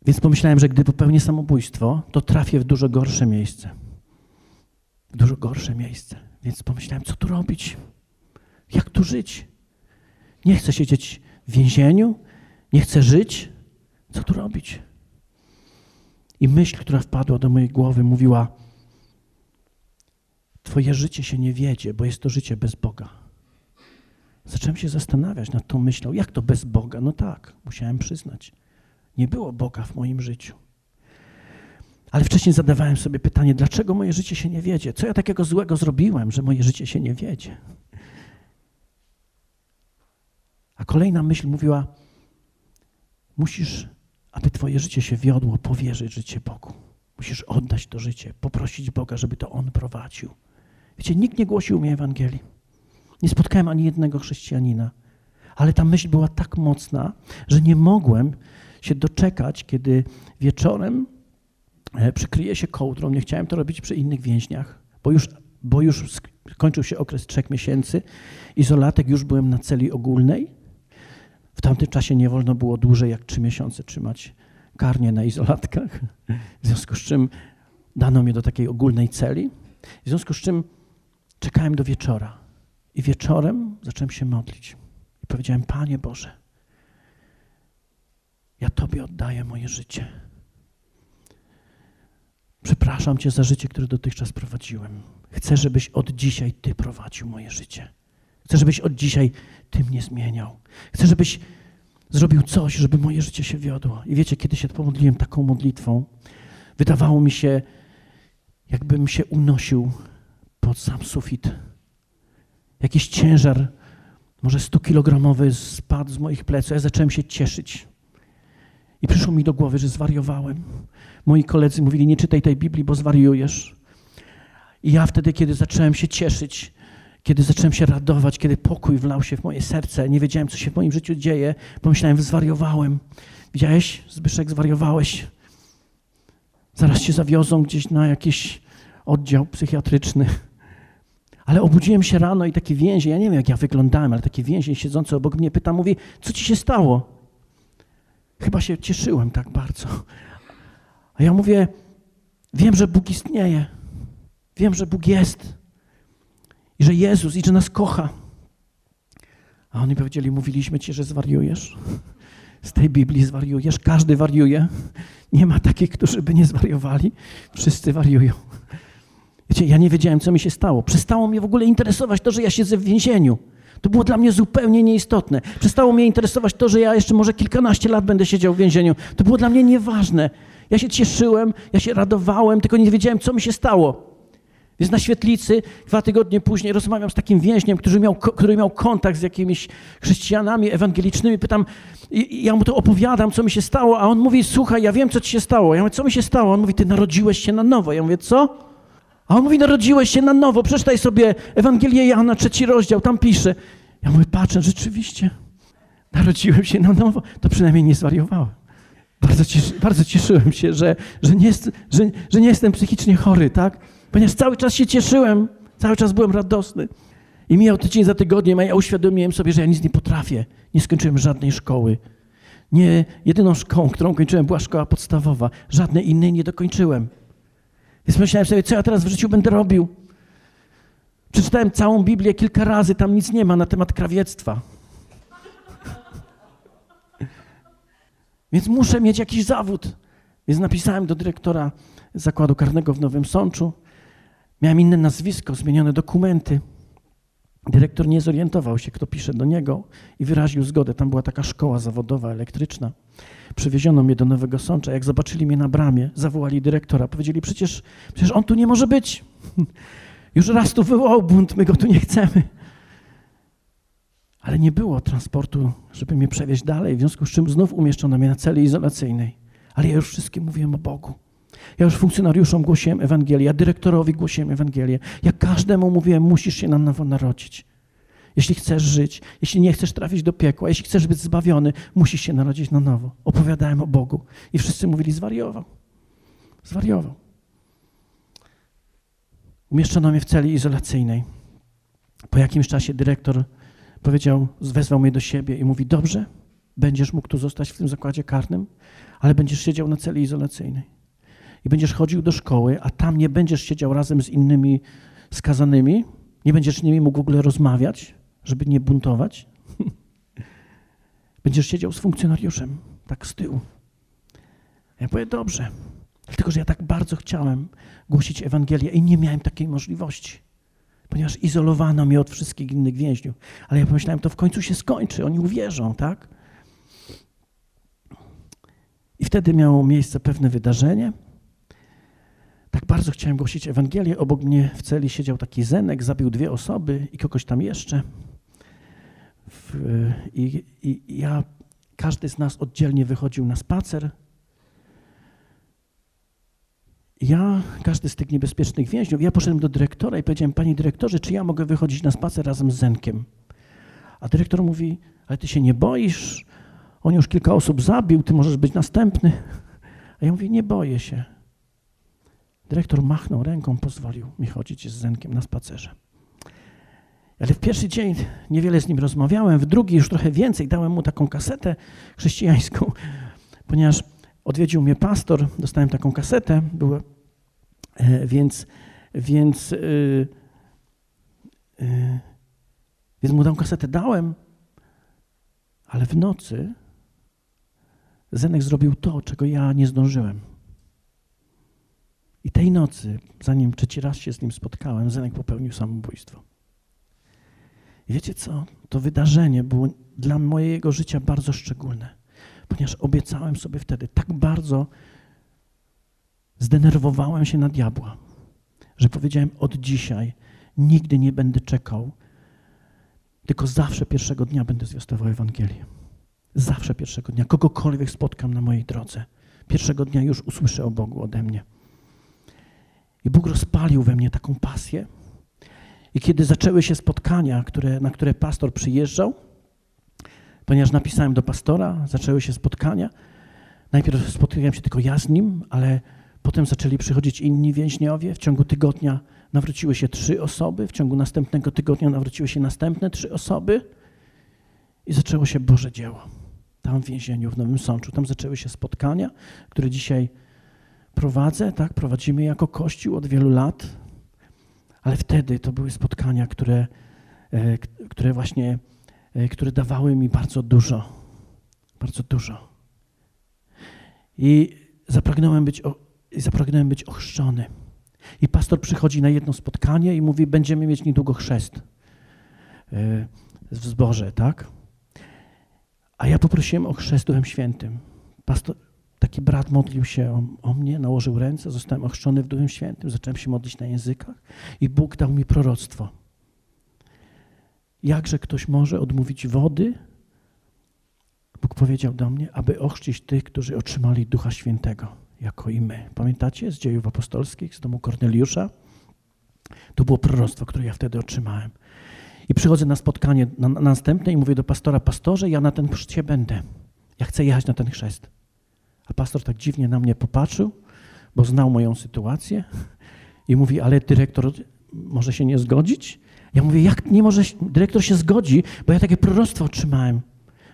Więc pomyślałem, że gdy popełnię samobójstwo, to trafię w dużo gorsze miejsce. W dużo gorsze miejsce. Więc pomyślałem, co tu robić? Jak tu żyć? Nie chcę siedzieć w więzieniu, nie chcę żyć. Co tu robić? I myśl, która wpadła do mojej głowy, mówiła: Twoje życie się nie wiedzie, bo jest to życie bez Boga. Zacząłem się zastanawiać nad tą myślą, jak to bez Boga? No tak, musiałem przyznać. Nie było Boga w moim życiu. Ale wcześniej zadawałem sobie pytanie, dlaczego moje życie się nie wiedzie? Co ja takiego złego zrobiłem, że moje życie się nie wiedzie? A kolejna myśl mówiła, musisz, aby twoje życie się wiodło, powierzyć życie Bogu. Musisz oddać to życie, poprosić Boga, żeby to On prowadził. Wiecie, nikt nie głosił mi Ewangelii. Nie spotkałem ani jednego chrześcijanina. Ale ta myśl była tak mocna, że nie mogłem się doczekać, kiedy wieczorem e, przykryję się kołdrą. Nie chciałem to robić przy innych więźniach, bo już, bo już skończył się okres trzech miesięcy. Izolatek już byłem na celi ogólnej. Tamtym czasie nie wolno było dłużej jak trzy miesiące trzymać karnie na izolatkach. W związku z czym dano mnie do takiej ogólnej celi. W związku z czym czekałem do wieczora. I wieczorem zacząłem się modlić. I powiedziałem, Panie Boże, ja Tobie oddaję moje życie. Przepraszam Cię za życie, które dotychczas prowadziłem. Chcę, żebyś od dzisiaj Ty prowadził moje życie. Chcę, żebyś od dzisiaj Ty mnie zmieniał. Chcę, żebyś zrobił coś, żeby moje życie się wiodło. I wiecie, kiedy się pomodliłem taką modlitwą, wydawało mi się, jakbym się unosił pod sam sufit. Jakiś ciężar, może 100-kilogramowy, spadł z moich pleców. Ja zacząłem się cieszyć. I przyszło mi do głowy, że zwariowałem. Moi koledzy mówili, nie czytaj tej Biblii, bo zwariujesz. I ja wtedy, kiedy zacząłem się cieszyć, kiedy zacząłem się radować, kiedy pokój wlał się w moje serce, nie wiedziałem, co się w moim życiu dzieje, pomyślałem, zwariowałem. Widziałeś, Zbyszek, zwariowałeś. Zaraz się zawiozą gdzieś na jakiś oddział psychiatryczny. Ale obudziłem się rano i takie więzień, ja nie wiem, jak ja wyglądałem, ale takie więzień siedzące obok mnie pyta, mówi, co ci się stało? Chyba się cieszyłem tak bardzo. A ja mówię, wiem, że Bóg istnieje. Wiem, że Bóg jest. I że Jezus, i że nas kocha. A oni powiedzieli, mówiliśmy ci, że zwariujesz. Z tej Biblii zwariujesz. Każdy wariuje. Nie ma takich, którzy by nie zwariowali. Wszyscy wariują. Wiecie, ja nie wiedziałem, co mi się stało. Przestało mnie w ogóle interesować to, że ja siedzę w więzieniu. To było dla mnie zupełnie nieistotne. Przestało mnie interesować to, że ja jeszcze może kilkanaście lat będę siedział w więzieniu. To było dla mnie nieważne. Ja się cieszyłem, ja się radowałem, tylko nie wiedziałem, co mi się stało. Więc na świetlicy dwa tygodnie później rozmawiam z takim więźniem, który miał, który miał kontakt z jakimiś chrześcijanami ewangelicznymi. Pytam, ja mu to opowiadam, co mi się stało, a on mówi, słuchaj, ja wiem, co ci się stało. Ja mówię, co mi się stało? On mówi, ty narodziłeś się na nowo. Ja mówię, co? A on mówi, narodziłeś się na nowo. Przeczytaj sobie Ewangelię Jana, trzeci rozdział, tam pisze. Ja mówię, patrzę, rzeczywiście, narodziłem się na nowo. To przynajmniej nie zwariowałem. Bardzo, cieszy, bardzo cieszyłem się, że, że, nie jest, że, że nie jestem psychicznie chory, tak? Ponieważ cały czas się cieszyłem, cały czas byłem radosny. I mijał tydzień za tygodniem, a ja uświadomiłem sobie, że ja nic nie potrafię. Nie skończyłem żadnej szkoły. Nie, jedyną szkołą, którą kończyłem, była szkoła podstawowa. Żadnej innej nie dokończyłem. Więc myślałem sobie, co ja teraz w życiu będę robił. Przeczytałem całą Biblię kilka razy, tam nic nie ma na temat krawiectwa. Więc muszę mieć jakiś zawód. Więc napisałem do dyrektora zakładu karnego w Nowym Sączu. Miałem inne nazwisko, zmienione dokumenty. Dyrektor nie zorientował się, kto pisze do niego i wyraził zgodę. Tam była taka szkoła zawodowa, elektryczna. Przywieziono mnie do Nowego Sącza. Jak zobaczyli mnie na bramie, zawołali dyrektora. Powiedzieli, przecież, przecież on tu nie może być. Już raz tu wywołał bunt, my go tu nie chcemy. Ale nie było transportu, żeby mnie przewieźć dalej, w związku z czym znów umieszczono mnie na celi izolacyjnej. Ale ja już wszystkim mówiłem o Bogu. Ja już funkcjonariuszom głosiłem Ewangelię, ja dyrektorowi głosiłem Ewangelię. Ja każdemu mówiłem, musisz się na nowo narodzić. Jeśli chcesz żyć, jeśli nie chcesz trafić do piekła, jeśli chcesz być zbawiony, musisz się narodzić na nowo. Opowiadałem o Bogu. I wszyscy mówili, zwariował. Zwariował. Umieszczono mnie w celi izolacyjnej. Po jakimś czasie dyrektor powiedział, wezwał mnie do siebie i mówi, dobrze, będziesz mógł tu zostać w tym zakładzie karnym, ale będziesz siedział na celi izolacyjnej. I będziesz chodził do szkoły, a tam nie będziesz siedział razem z innymi skazanymi, nie będziesz z nimi mógł w ogóle rozmawiać, żeby nie buntować. będziesz siedział z funkcjonariuszem, tak z tyłu. Ja powiem, dobrze, dlatego że ja tak bardzo chciałem głosić Ewangelię i nie miałem takiej możliwości ponieważ izolowano mnie od wszystkich innych więźniów. Ale ja pomyślałem, to w końcu się skończy, oni uwierzą, tak? I wtedy miało miejsce pewne wydarzenie. Tak bardzo chciałem głosić Ewangelię. Obok mnie w celi siedział taki Zenek, zabił dwie osoby i kogoś tam jeszcze. I, i ja, każdy z nas oddzielnie wychodził na spacer ja, każdy z tych niebezpiecznych więźniów, ja poszedłem do dyrektora i powiedziałem, panie dyrektorze, czy ja mogę wychodzić na spacer razem z Zenkiem? A dyrektor mówi, ale ty się nie boisz? On już kilka osób zabił, ty możesz być następny. A ja mówię, nie boję się. Dyrektor machnął ręką, pozwolił mi chodzić z Zenkiem na spacerze. Ale w pierwszy dzień niewiele z nim rozmawiałem, w drugi już trochę więcej. Dałem mu taką kasetę chrześcijańską, ponieważ odwiedził mnie pastor, dostałem taką kasetę, była E, więc, więc, yy, yy, więc mu tę kasetę dałem, ale w nocy Zenek zrobił to, czego ja nie zdążyłem. I tej nocy, zanim trzeci raz się z nim spotkałem, Zenek popełnił samobójstwo. I wiecie co? To wydarzenie było dla mojego życia bardzo szczególne, ponieważ obiecałem sobie wtedy tak bardzo zdenerwowałem się na diabła, że powiedziałem od dzisiaj nigdy nie będę czekał, tylko zawsze pierwszego dnia będę zwiastował Ewangelię. Zawsze pierwszego dnia, kogokolwiek spotkam na mojej drodze, pierwszego dnia już usłyszę o Bogu ode mnie. I Bóg rozpalił we mnie taką pasję. I kiedy zaczęły się spotkania, które, na które pastor przyjeżdżał, ponieważ napisałem do pastora, zaczęły się spotkania. Najpierw spotykałem się tylko ja z nim, ale Potem zaczęli przychodzić inni więźniowie. W ciągu tygodnia nawróciły się trzy osoby, w ciągu następnego tygodnia nawróciły się następne trzy osoby i zaczęło się Boże dzieło. Tam w więzieniu w Nowym Sączu. Tam zaczęły się spotkania, które dzisiaj prowadzę, tak, prowadzimy jako Kościół od wielu lat, ale wtedy to były spotkania, które, e, które właśnie, e, które dawały mi bardzo dużo, bardzo dużo. I zapragnąłem być zapragnąłem być ochrzczony. I pastor przychodzi na jedno spotkanie i mówi, będziemy mieć niedługo chrzest e, w zborze, tak? A ja poprosiłem o chrzest Duchem Świętym. Pastor, taki brat modlił się o, o, mnie, nałożył ręce, zostałem ochrzczony w Duchem Świętym, zacząłem się modlić na językach i Bóg dał mi proroctwo. Jakże ktoś może odmówić wody? Bóg powiedział do mnie, aby ochrzcić tych, którzy otrzymali Ducha Świętego, jako i my. Pamiętacie z dziejów apostolskich, z domu Korneliusza? To było proroctwo, które ja wtedy otrzymałem. I przychodzę na spotkanie na, na następne i mówię do pastora, pastorze, ja na ten chrzcie będę. Ja chcę jechać na ten chrzest. A pastor tak dziwnie na mnie popatrzył, bo znał moją sytuację i mówi, ale dyrektor może się nie zgodzić? Ja mówię, jak nie może, dyrektor się zgodzi, bo ja takie proroctwo otrzymałem,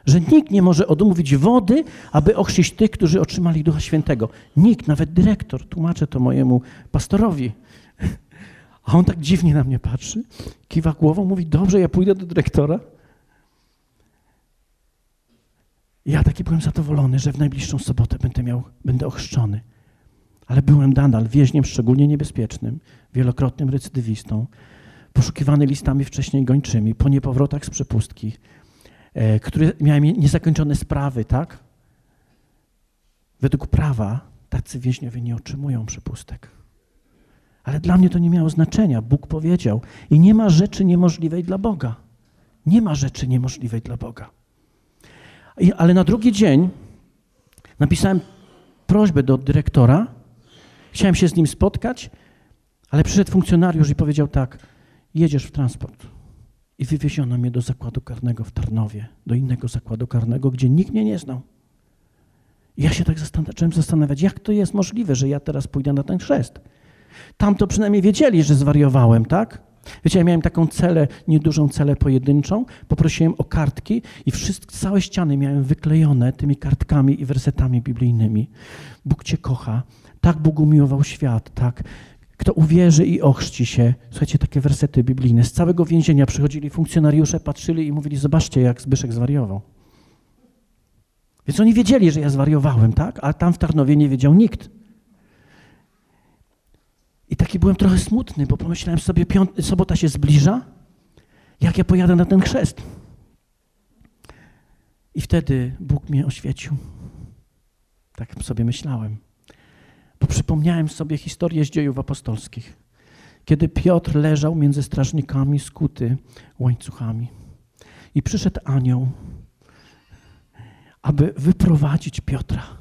że nikt nie może odmówić wody, aby ochrzcić tych, którzy otrzymali Ducha Świętego. Nikt, nawet dyrektor. Tłumaczę to mojemu pastorowi. A on tak dziwnie na mnie patrzy, kiwa głową, mówi, dobrze, ja pójdę do dyrektora. Ja taki byłem zadowolony, że w najbliższą sobotę będę miał, będę ochrzczony. Ale byłem nadal więźniem szczególnie niebezpiecznym, wielokrotnym recydywistą, poszukiwany listami wcześniej gończymi, po niepowrotach z przepustki, e, które miałem niezakończone sprawy, tak? Według prawa tacy więźniowie nie otrzymują przepustek. Ale dla mnie to nie miało znaczenia. Bóg powiedział. I nie ma rzeczy niemożliwej dla Boga. Nie ma rzeczy niemożliwej dla Boga. I, ale na drugi dzień napisałem prośbę do dyrektora. Chciałem się z nim spotkać, ale przyszedł funkcjonariusz i powiedział tak: Jedziesz w transport. I wywieziono mnie do zakładu karnego w Tarnowie, do innego zakładu karnego, gdzie nikt mnie nie znał. I ja się tak zacząłem zastanawiać, jak to jest możliwe, że ja teraz pójdę na ten chrzest. Tam to przynajmniej wiedzieli, że zwariowałem, tak? Wiecie, ja miałem taką celę, niedużą celę pojedynczą, poprosiłem o kartki i wszystkie, całe ściany miałem wyklejone tymi kartkami i wersetami biblijnymi. Bóg Cię kocha, tak Bóg umiłował świat, tak? Kto uwierzy i ochrzci się, słuchajcie, takie wersety biblijne. Z całego więzienia przychodzili funkcjonariusze, patrzyli i mówili, zobaczcie, jak Zbyszek zwariował. Więc oni wiedzieli, że ja zwariowałem, tak? A tam w Tarnowie nie wiedział nikt. I taki byłem trochę smutny, bo pomyślałem sobie, piąt, sobota się zbliża, jak ja pojadę na ten chrzest. I wtedy Bóg mnie oświecił. Tak sobie myślałem. Bo przypomniałem sobie historię z dziejów apostolskich, kiedy Piotr leżał między strażnikami skuty łańcuchami. I przyszedł anioł, aby wyprowadzić Piotra.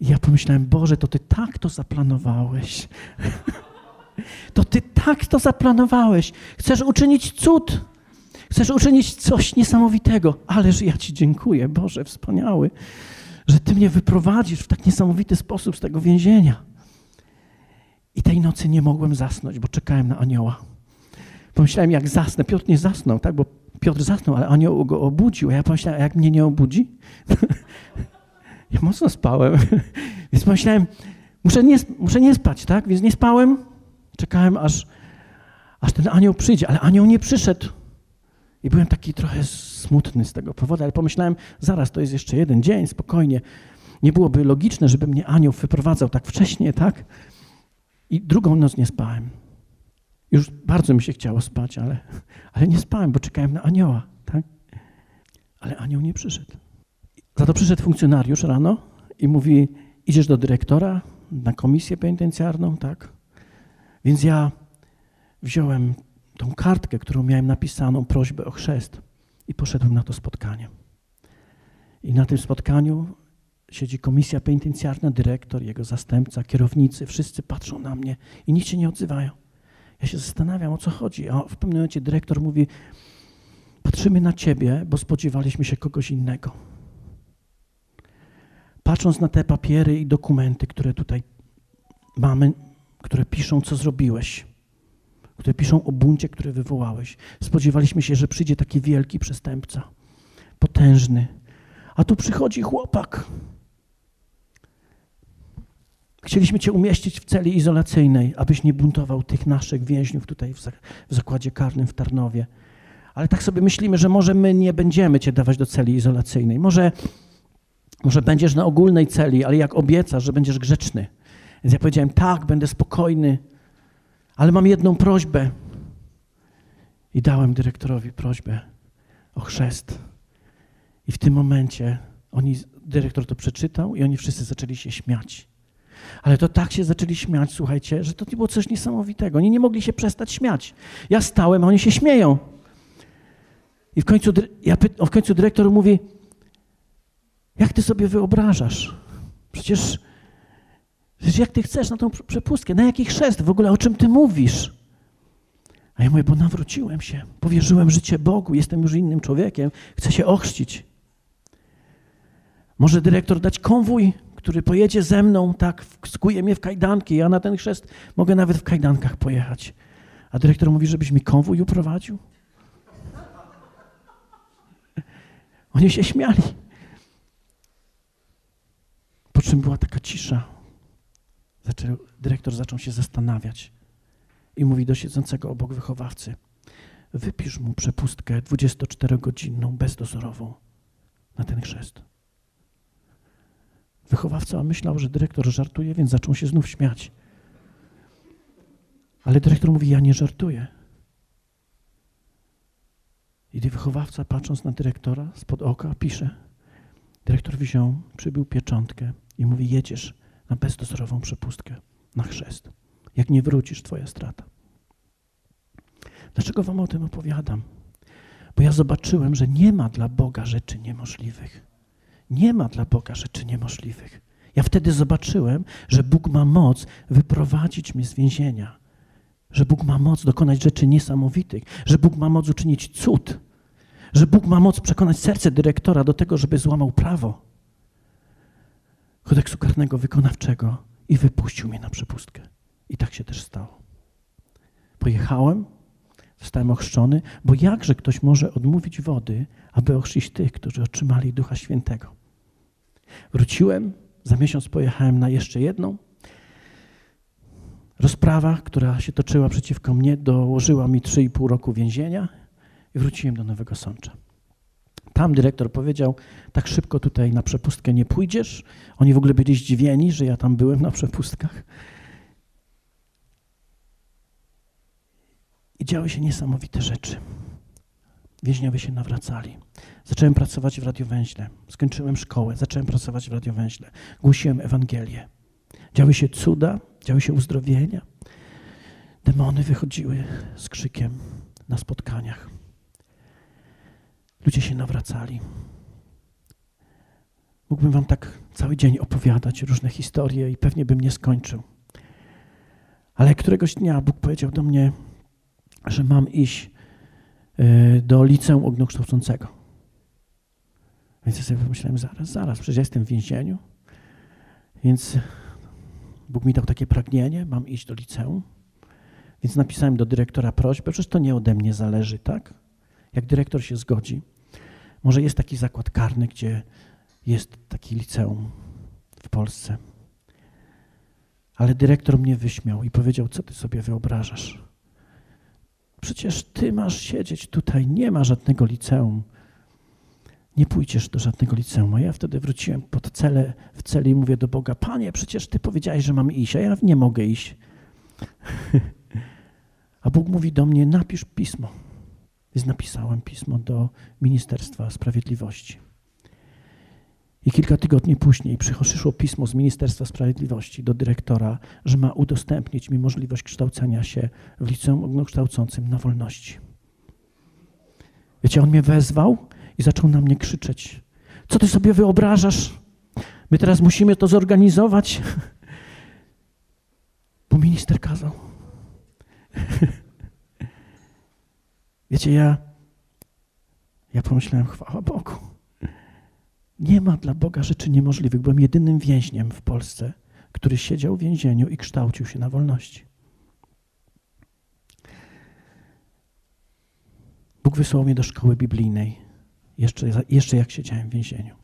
I ja pomyślałem, Boże, to Ty tak to zaplanowałeś. To Ty tak to zaplanowałeś. Chcesz uczynić cud. Chcesz uczynić coś niesamowitego. Ależ ja Ci dziękuję, Boże, wspaniały, że Ty mnie wyprowadzisz w tak niesamowity sposób z tego więzienia. I tej nocy nie mogłem zasnąć, bo czekałem na anioła. Pomyślałem, jak zasnę. Piotr nie zasnął, tak? Bo Piotr zasnął, ale anioł go obudził. A ja pomyślałem, a jak mnie nie obudzi? Ja mocno spałem, więc pomyślałem, muszę nie, muszę nie spać, tak? Więc nie spałem, czekałem, aż, aż ten anioł przyjdzie, ale anioł nie przyszedł. I byłem taki trochę smutny z tego powodu, ale pomyślałem, zaraz, to jest jeszcze jeden dzień, spokojnie. Nie byłoby logiczne, żeby mnie anioł wyprowadzał tak wcześnie, tak? I drugą noc nie spałem. Już bardzo mi się chciało spać, ale, ale nie spałem, bo czekałem na anioła, tak? Ale anioł nie przyszedł. Za to przyszedł funkcjonariusz rano i mówi, idziesz do dyrektora na komisję penitencjarną, tak? Więc ja wziąłem tą kartkę, którą miałem napisaną, prośbę o chrzest i poszedłem na to spotkanie. I na tym spotkaniu siedzi komisja penitencjarna, dyrektor, jego zastępca, kierownicy, wszyscy patrzą na mnie i nikt się nie odzywają. Ja się zastanawiam, o co chodzi. A w pewnym momencie dyrektor mówi, patrzymy na ciebie, bo spodziewaliśmy się kogoś innego patrząc na te papiery i dokumenty, które tutaj mamy, które piszą, co zrobiłeś, które piszą o buncie, który wywołałeś, spodziewaliśmy się, że przyjdzie taki wielki przestępca, potężny, a tu przychodzi chłopak. Chcieliśmy Cię umieścić w celi izolacyjnej, abyś nie buntował tych naszych więźniów tutaj w zakładzie karnym w Tarnowie. Ale tak sobie myślimy, że może my nie będziemy Cię dawać do celi izolacyjnej. Może może będziesz na ogólnej celi, ale jak obiecasz, że będziesz grzeczny. Więc ja powiedziałem, tak, będę spokojny, ale mam jedną prośbę. I dałem dyrektorowi prośbę o chrzest. I w tym momencie Oni, dyrektor to przeczytał i oni wszyscy zaczęli się śmiać. Ale to tak się zaczęli śmiać, słuchajcie, że to było coś niesamowitego. Oni nie mogli się przestać śmiać. Ja stałem, a oni się śmieją. I w końcu, ja, w końcu dyrektor mówi, jak ty sobie wyobrażasz? Przecież, przecież jak ty chcesz na tą przepustkę? Na jaki chrzest? W ogóle o czym ty mówisz? A ja mówię, bo nawróciłem się, powierzyłem życie Bogu, jestem już innym człowiekiem, chcę się ochrzcić. Może dyrektor dać konwój, który pojedzie ze mną, tak, skuje mnie w kajdanki, ja na ten chrzest mogę nawet w kajdankach pojechać. A dyrektor mówi, żebyś mi konwój uprowadził. Oni się śmiali. Po czym była taka cisza. Zaczął, dyrektor zaczął się zastanawiać i mówi do siedzącego obok wychowawcy: Wypisz mu przepustkę 24-godzinną, bezdozorową na ten chrzest. Wychowawca myślał, że dyrektor żartuje, więc zaczął się znów śmiać. Ale dyrektor mówi: Ja nie żartuję. I wychowawca, patrząc na dyrektora spod oka, pisze. Dyrektor wziął, przybył pieczątkę i mówi: Jedziesz na bezdozorową przepustkę, na chrzest. Jak nie wrócisz, twoja strata. Dlaczego wam o tym opowiadam? Bo ja zobaczyłem, że nie ma dla Boga rzeczy niemożliwych. Nie ma dla Boga rzeczy niemożliwych. Ja wtedy zobaczyłem, że Bóg ma moc wyprowadzić mnie z więzienia, że Bóg ma moc dokonać rzeczy niesamowitych, że Bóg ma moc uczynić cud, że Bóg ma moc przekonać serce dyrektora do tego, żeby złamał prawo kodeksu karnego wykonawczego i wypuścił mnie na przepustkę. I tak się też stało. Pojechałem, zostałem ochrzczony, bo jakże ktoś może odmówić wody, aby ochrzcić tych, którzy otrzymali Ducha Świętego. Wróciłem, za miesiąc pojechałem na jeszcze jedną. Rozprawa, która się toczyła przeciwko mnie, dołożyła mi 3,5 roku więzienia i wróciłem do Nowego Sącza. Tam dyrektor powiedział, tak szybko tutaj na przepustkę nie pójdziesz. Oni w ogóle byli zdziwieni, że ja tam byłem na przepustkach. I działy się niesamowite rzeczy. Więźniowie się nawracali. Zacząłem pracować w radiowęźle. Skończyłem szkołę, zacząłem pracować w radiowęźle. Głosiłem Ewangelię. Działy się cuda, działy się uzdrowienia. Demony wychodziły z krzykiem na spotkaniach. Ludzie się nawracali. Mógłbym wam tak cały dzień opowiadać różne historie i pewnie bym nie skończył. Ale któregoś dnia Bóg powiedział do mnie, że mam iść e, do liceum ogólnokształcącego. Więc ja sobie pomyślałem, zaraz, zaraz, przecież ja jestem w więzieniu. Więc Bóg mi dał takie pragnienie, mam iść do liceum. Więc napisałem do dyrektora prośbę, przecież to nie ode mnie zależy, tak? Jak dyrektor się zgodzi, może jest taki zakład karny, gdzie jest taki liceum w Polsce. Ale dyrektor mnie wyśmiał i powiedział, co ty sobie wyobrażasz? Przecież ty masz siedzieć tutaj, nie ma żadnego liceum. Nie pójdziesz do żadnego liceum. A ja wtedy wróciłem pod cele, w celi i mówię do Boga, Panie, przecież ty powiedziałeś, że mam iść, a ja nie mogę iść. a Bóg mówi do mnie, napisz pismo. Więc napisałem pismo do Ministerstwa Sprawiedliwości. I kilka tygodni później przyszło pismo z Ministerstwa Sprawiedliwości do dyrektora, że ma udostępnić mi możliwość kształcenia się w liceum ogólnokształcącym na wolności. Wiecie, on mnie wezwał i zaczął na mnie krzyczeć. Co ty sobie wyobrażasz? My teraz musimy to zorganizować. Bo minister kazał. Wiecie, ja, ja pomyślałem, chwała Bogu. Nie ma dla Boga rzeczy niemożliwych. Byłem jedynym więźniem w Polsce, który siedział w więzieniu i kształcił się na wolności. Bóg wysłał mnie do szkoły biblijnej, jeszcze, jeszcze jak siedziałem w więzieniu.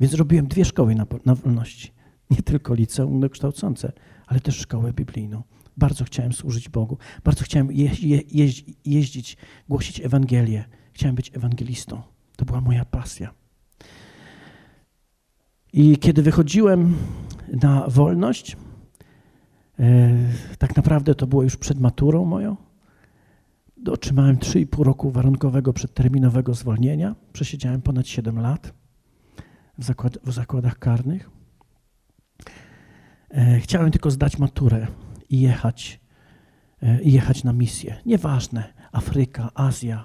Więc zrobiłem dwie szkoły na, na wolności. Nie tylko liceum kształcące, ale też szkołę biblijną. Bardzo chciałem służyć Bogu. Bardzo chciałem je, je, jeździć, głosić Ewangelię. Chciałem być ewangelistą. To była moja pasja. I kiedy wychodziłem na wolność, e, tak naprawdę to było już przed maturą moją, otrzymałem 3,5 roku warunkowego przedterminowego zwolnienia. Przesiedziałem ponad 7 lat. w, zakład, w zakładach karnych. E, chciałem tylko zdać maturę i jechać, e, i jechać na misję. Nieważne, Afryka, Azja,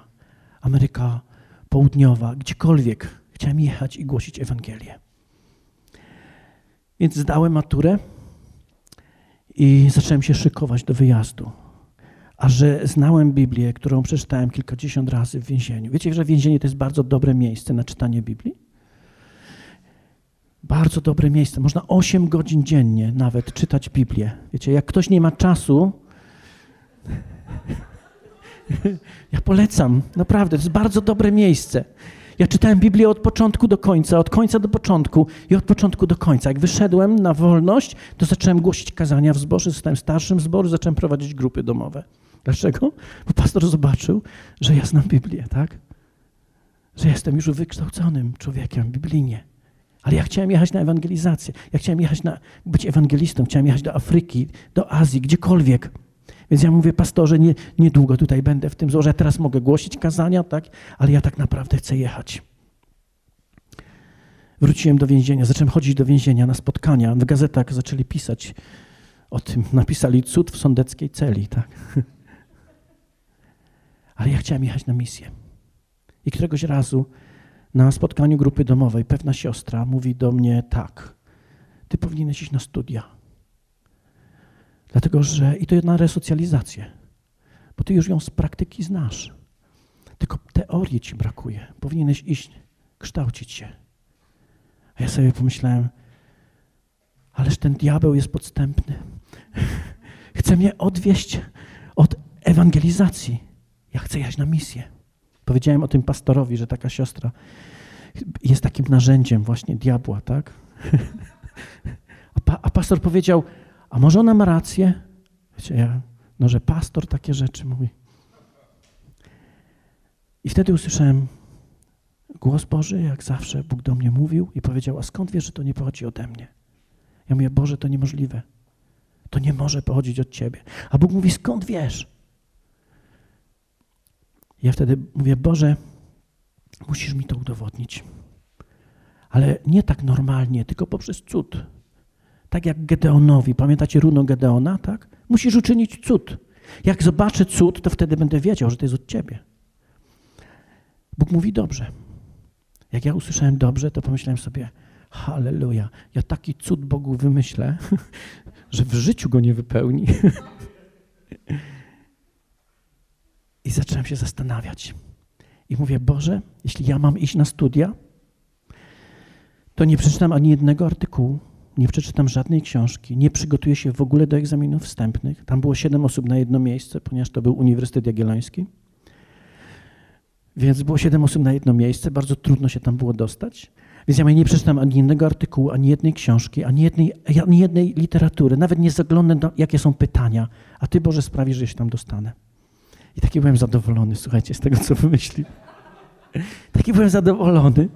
Ameryka Południowa, gdziekolwiek. Chciałem jechać i głosić Ewangelię. Więc zdałem maturę i zacząłem się szykować do wyjazdu. A że znałem Biblię, którą przeczytałem kilkadziesiąt razy w więzieniu. Wiecie, że więzienie to jest bardzo dobre miejsce na czytanie Biblii? Bardzo dobre miejsce. Można 8 godzin dziennie nawet czytać Biblię. Wiecie, jak ktoś nie ma czasu, ja polecam, naprawdę, to jest bardzo dobre miejsce. Ja czytałem Biblię od początku do końca, od końca do początku i od początku do końca. Jak wyszedłem na wolność, to zacząłem głosić kazania w zborze, zostałem starszym zboru, zacząłem prowadzić grupy domowe. Dlaczego? Bo pastor zobaczył, że ja znam Biblię, tak? Że jestem już wykształconym człowiekiem biblijnie. Ale ja chciałem jechać na ewangelizację. Ja chciałem jechać na, być ewangelistą, chciałem jechać do Afryki, do Azji, gdziekolwiek. Więc ja mówię, pastorze, nie, niedługo tutaj będę w tym. Ja teraz mogę głosić kazania, tak? Ale ja tak naprawdę chcę jechać. Wróciłem do więzienia, zacząłem chodzić do więzienia na spotkania. W gazetach zaczęli pisać o tym. Napisali cud w sądeckiej celi, tak? Ale ja chciałem jechać na misję. I któregoś razu na spotkaniu grupy domowej pewna siostra mówi do mnie tak, ty powinieneś iść na studia. Dlatego, że i to na resocjalizację, bo ty już ją z praktyki znasz. Tylko teorii ci brakuje. Powinieneś iść, kształcić się. A ja sobie pomyślałem, ależ ten diabeł jest podstępny. Chce mnie odwieść od ewangelizacji. Ja chcę jechać na misję. Powiedziałem o tym pastorowi, że taka siostra jest takim narzędziem właśnie diabła, tak? A, pa, a pastor powiedział, a może ona ma rację? Wiecie, ja, no, że pastor takie rzeczy mówi. I wtedy usłyszałem głos Boży, jak zawsze Bóg do mnie mówił i powiedział, a skąd wiesz, że to nie pochodzi ode mnie? Ja mówię, Boże, to niemożliwe. To nie może pochodzić od Ciebie. A Bóg mówi, skąd wiesz? Ja wtedy mówię, Boże, musisz mi to udowodnić. Ale nie tak normalnie, tylko poprzez cud. Tak jak Gedeonowi. Pamiętacie runo Gedeona, tak? Musisz uczynić cud. Jak zobaczę cud, to wtedy będę wiedział, że to jest od ciebie. Bóg mówi dobrze. Jak ja usłyszałem dobrze, to pomyślałem sobie, halleluja, ja taki cud Bogu wymyślę, że w życiu go nie wypełni. I zacząłem się zastanawiać. I mówię, Boże, jeśli ja mam iść na studia, to nie przeczytam ani jednego artykułu, nie przeczytam żadnej książki, nie przygotuję się w ogóle do egzaminów wstępnych. Tam było siedem osób na jedno miejsce, ponieważ to był Uniwersytet Jagielloński. Więc było siedem osób na jedno miejsce, bardzo trudno się tam było dostać. Więc ja nie przeczytam ani jednego artykułu, ani jednej książki, ani jednej, ani jednej literatury, nawet nie zaglądam, jakie są pytania, a Ty, Boże, sprawi, że się tam dostanę. I taki byłem zadowolony, słuchajcie, z tego, co wymyślił. Taki byłem zadowolony.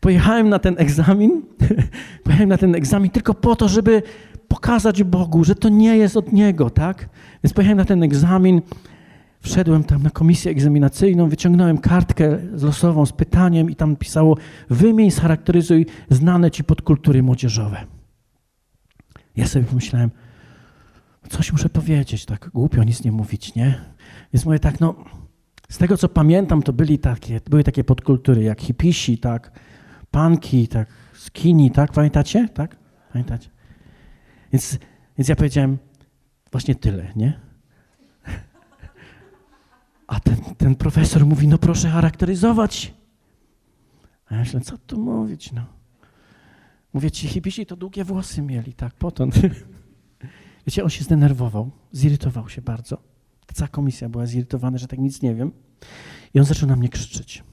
Pojechałem na ten egzamin, pojechałem na ten egzamin tylko po to, żeby pokazać Bogu, że to nie jest od Niego, tak? Więc pojechałem na ten egzamin, wszedłem tam na komisję egzaminacyjną, wyciągnąłem kartkę losową z pytaniem i tam pisało wymień, scharakteryzuj znane Ci podkultury młodzieżowe. Ja sobie pomyślałem, coś muszę powiedzieć, tak głupio nic nie mówić, nie? Więc mówię tak, no z tego co pamiętam, to byli takie, były takie podkultury jak hipisi, tak, punki, tak, skinny, tak, pamiętacie? Tak? Pamiętacie? Więc, więc ja powiedziałem właśnie tyle, nie? A ten, ten profesor mówi, no proszę charakteryzować. A ja myślę, co tu mówić, no. Mówię, ci hipisi to długie włosy mieli, tak, potąd. Wiecie, on się zdenerwował, zirytował się bardzo. Cała komisja była zirytowana, że tak nic nie wiem. I on zaczął na mnie krzyczeć.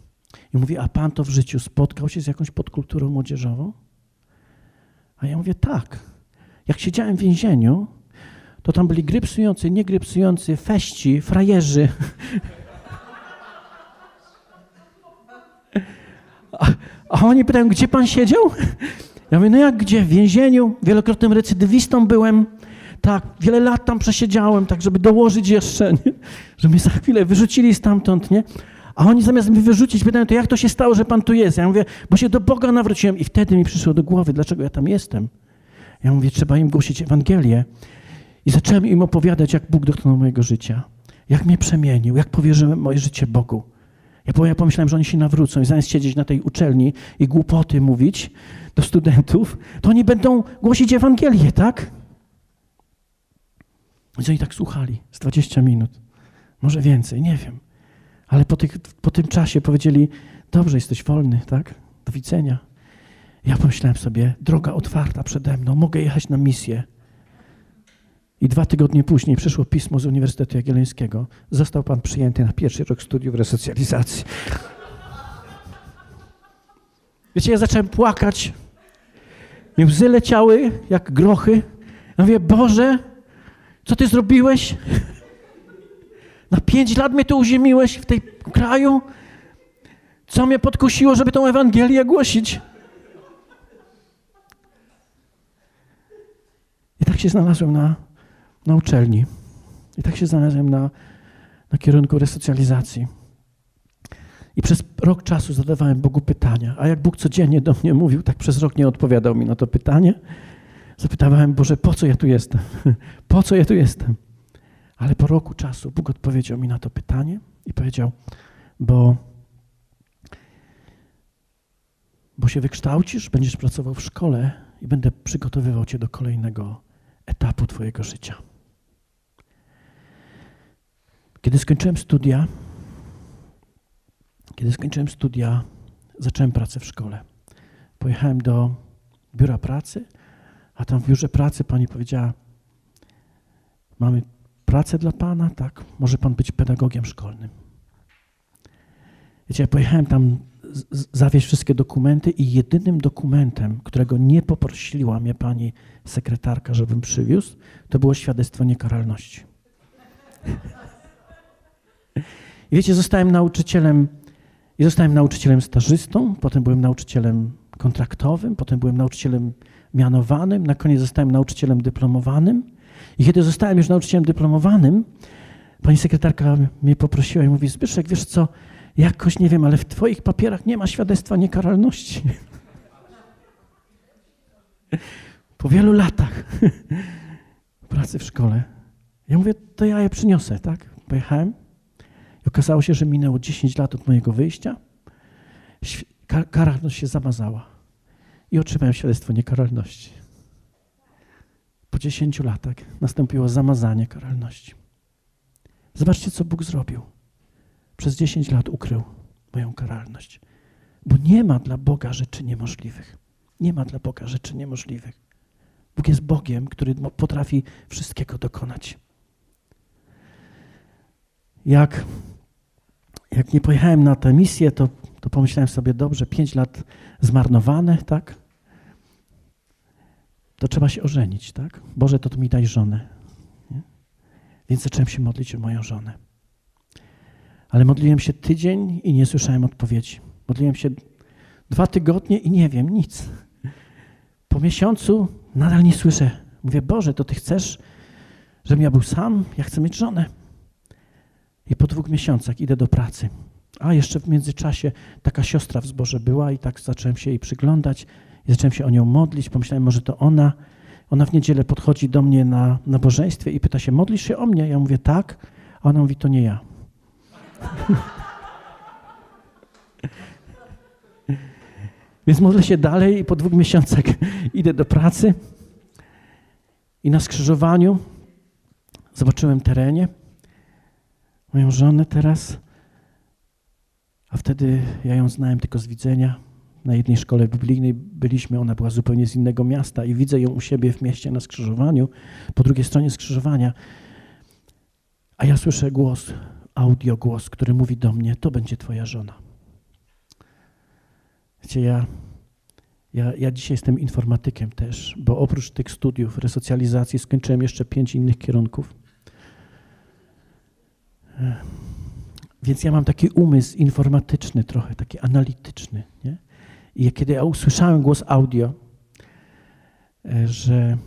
I mówi, a pan to w życiu spotkał się z jakąś podkulturą młodzieżową? A ja mówię, tak. Jak siedziałem w więzieniu, to tam byli grypsujący, nie grypsujący, feści, frajerzy. A, a oni pytają, gdzie pan siedział? Ja mówię, no jak gdzie? W więzieniu. Wielokrotnym recydywistą byłem. Tak, wiele lat tam przesiedziałem, tak żeby dołożyć jeszcze, nie? że mnie za chwilę wyrzucili stamtąd, nie? A oni zamiast mi wyrzucić, pytają, to jak to się stało, że Pan tu jest? Ja mówię, bo się do Boga nawróciłem. I wtedy mi przyszło do głowy, dlaczego ja tam jestem. Ja mówię, trzeba im głosić Ewangelię. I zacząłem im opowiadać, jak Bóg dotknął mojego życia. Jak mnie przemienił, jak powierzyłem moje życie Bogu. Ja pomyślałem, że oni się nawrócą i zamiast siedzieć na tej uczelni i głupoty mówić do studentów, to oni będą głosić Ewangelię, tak? Więc oni tak słuchali z 20 minut, może więcej, nie wiem. Ale po, tych, po tym czasie powiedzieli, dobrze, jesteś wolny, tak? Do widzenia. Ja pomyślałem sobie, droga otwarta przede mną, mogę jechać na misję. I dwa tygodnie później przyszło pismo z Uniwersytetu Jagiellońskiego. Został pan przyjęty na pierwszy rok studiów resocjalizacji. Wiecie, ja zacząłem płakać. Mi łzy leciały jak grochy. Ja mówię, Boże, co ty zrobiłeś? Na pięć lat mnie tu uziemiłeś w tej kraju? Co mnie podkusiło, żeby tą Ewangelię głosić? I tak się znalazłem na, na uczelni. I tak się znalazłem na, na kierunku resocjalizacji. I przez rok czasu zadawałem Bogu pytania. A jak Bóg codziennie do mnie mówił, tak przez rok nie odpowiadał mi na to pytanie. Zapytałem, Boże, po co ja tu jestem? Po co ja tu jestem? Ale po roku czasu Bóg odpowiedział mi na to pytanie i powiedział, bo, bo się wykształcisz, będziesz pracował w szkole i będę przygotowywał cię do kolejnego etapu twojego życia. Kiedy skończyłem studia, kiedy skończyłem studia, zacząłem pracę w szkole. Pojechałem do biura pracy, a tam w biurze pracy pani powiedziała: Mamy pracę dla pana, tak? Może pan być pedagogiem szkolnym. Wiecie, ja pojechałem tam zawieźć wszystkie dokumenty i jedynym dokumentem, którego nie poprosiła mnie pani sekretarka, żebym przywiózł, to było świadectwo niekaralności. I wiecie, zostałem nauczycielem i zostałem nauczycielem stażystą, potem byłem nauczycielem kontraktowym, potem byłem nauczycielem mianowanym, na koniec zostałem nauczycielem dyplomowanym. I kiedy zostałem już nauczycielem dyplomowanym, pani sekretarka mnie poprosiła i mówi, Zbyszek, wiesz co, jakoś nie wiem, ale w twoich papierach nie ma świadectwa niekaralności. Po wielu latach pracy w szkole. Ja mówię, to ja je przyniosę, tak? Pojechałem i okazało się, że minęło 10 lat od mojego wyjścia. Karalność się zamazała i otrzymałem świadectwo niekaralności. Po 10 latach nastąpiło zamazanie karalności. Zobaczcie, co Bóg zrobił. Przez 10 lat ukrył moją karalność. Bo nie ma dla Boga rzeczy niemożliwych. Nie ma dla Boga rzeczy niemożliwych. Bóg jest Bogiem, który potrafi wszystkiego dokonać. Jak, jak nie pojechałem na tę misję, to, to pomyślałem sobie, dobrze, pięć lat zmarnowane, tak? To trzeba się ożenić, tak? Boże, to tu mi daj żonę. Nie? Więc zacząłem się modlić o moją żonę. Ale modliłem się tydzień i nie słyszałem odpowiedzi. Modliłem się dwa tygodnie i nie wiem nic. Po miesiącu nadal nie słyszę. Mówię, Boże, to Ty chcesz, żebym ja był sam? Ja chcę mieć żonę. I po dwóch miesiącach idę do pracy. A jeszcze w międzyczasie taka siostra w zborze była i tak zacząłem się jej przyglądać i zacząłem się o nią modlić. Pomyślałem, może to ona. Ona w niedzielę podchodzi do mnie na nabożeństwie i pyta się, modlisz się o mnie? Ja mówię, tak. A ona mówi, to nie ja. Więc modlę się dalej i po dwóch miesiącach idę do pracy i na skrzyżowaniu zobaczyłem terenie moją żonę teraz, a wtedy ja ją znałem tylko z widzenia. Na jednej szkole biblijnej byliśmy, ona była zupełnie z innego miasta i widzę ją u siebie w mieście na skrzyżowaniu, po drugiej stronie skrzyżowania, a ja słyszę głos, audio głos, który mówi do mnie, to będzie twoja żona. Wiecie, ja, ja, ja dzisiaj jestem informatykiem też, bo oprócz tych studiów resocjalizacji skończyłem jeszcze pięć innych kierunków. Więc ja mam taki umysł informatyczny trochę, taki analityczny. Nie? I kiedy ja usłyszałem głos audio, e, że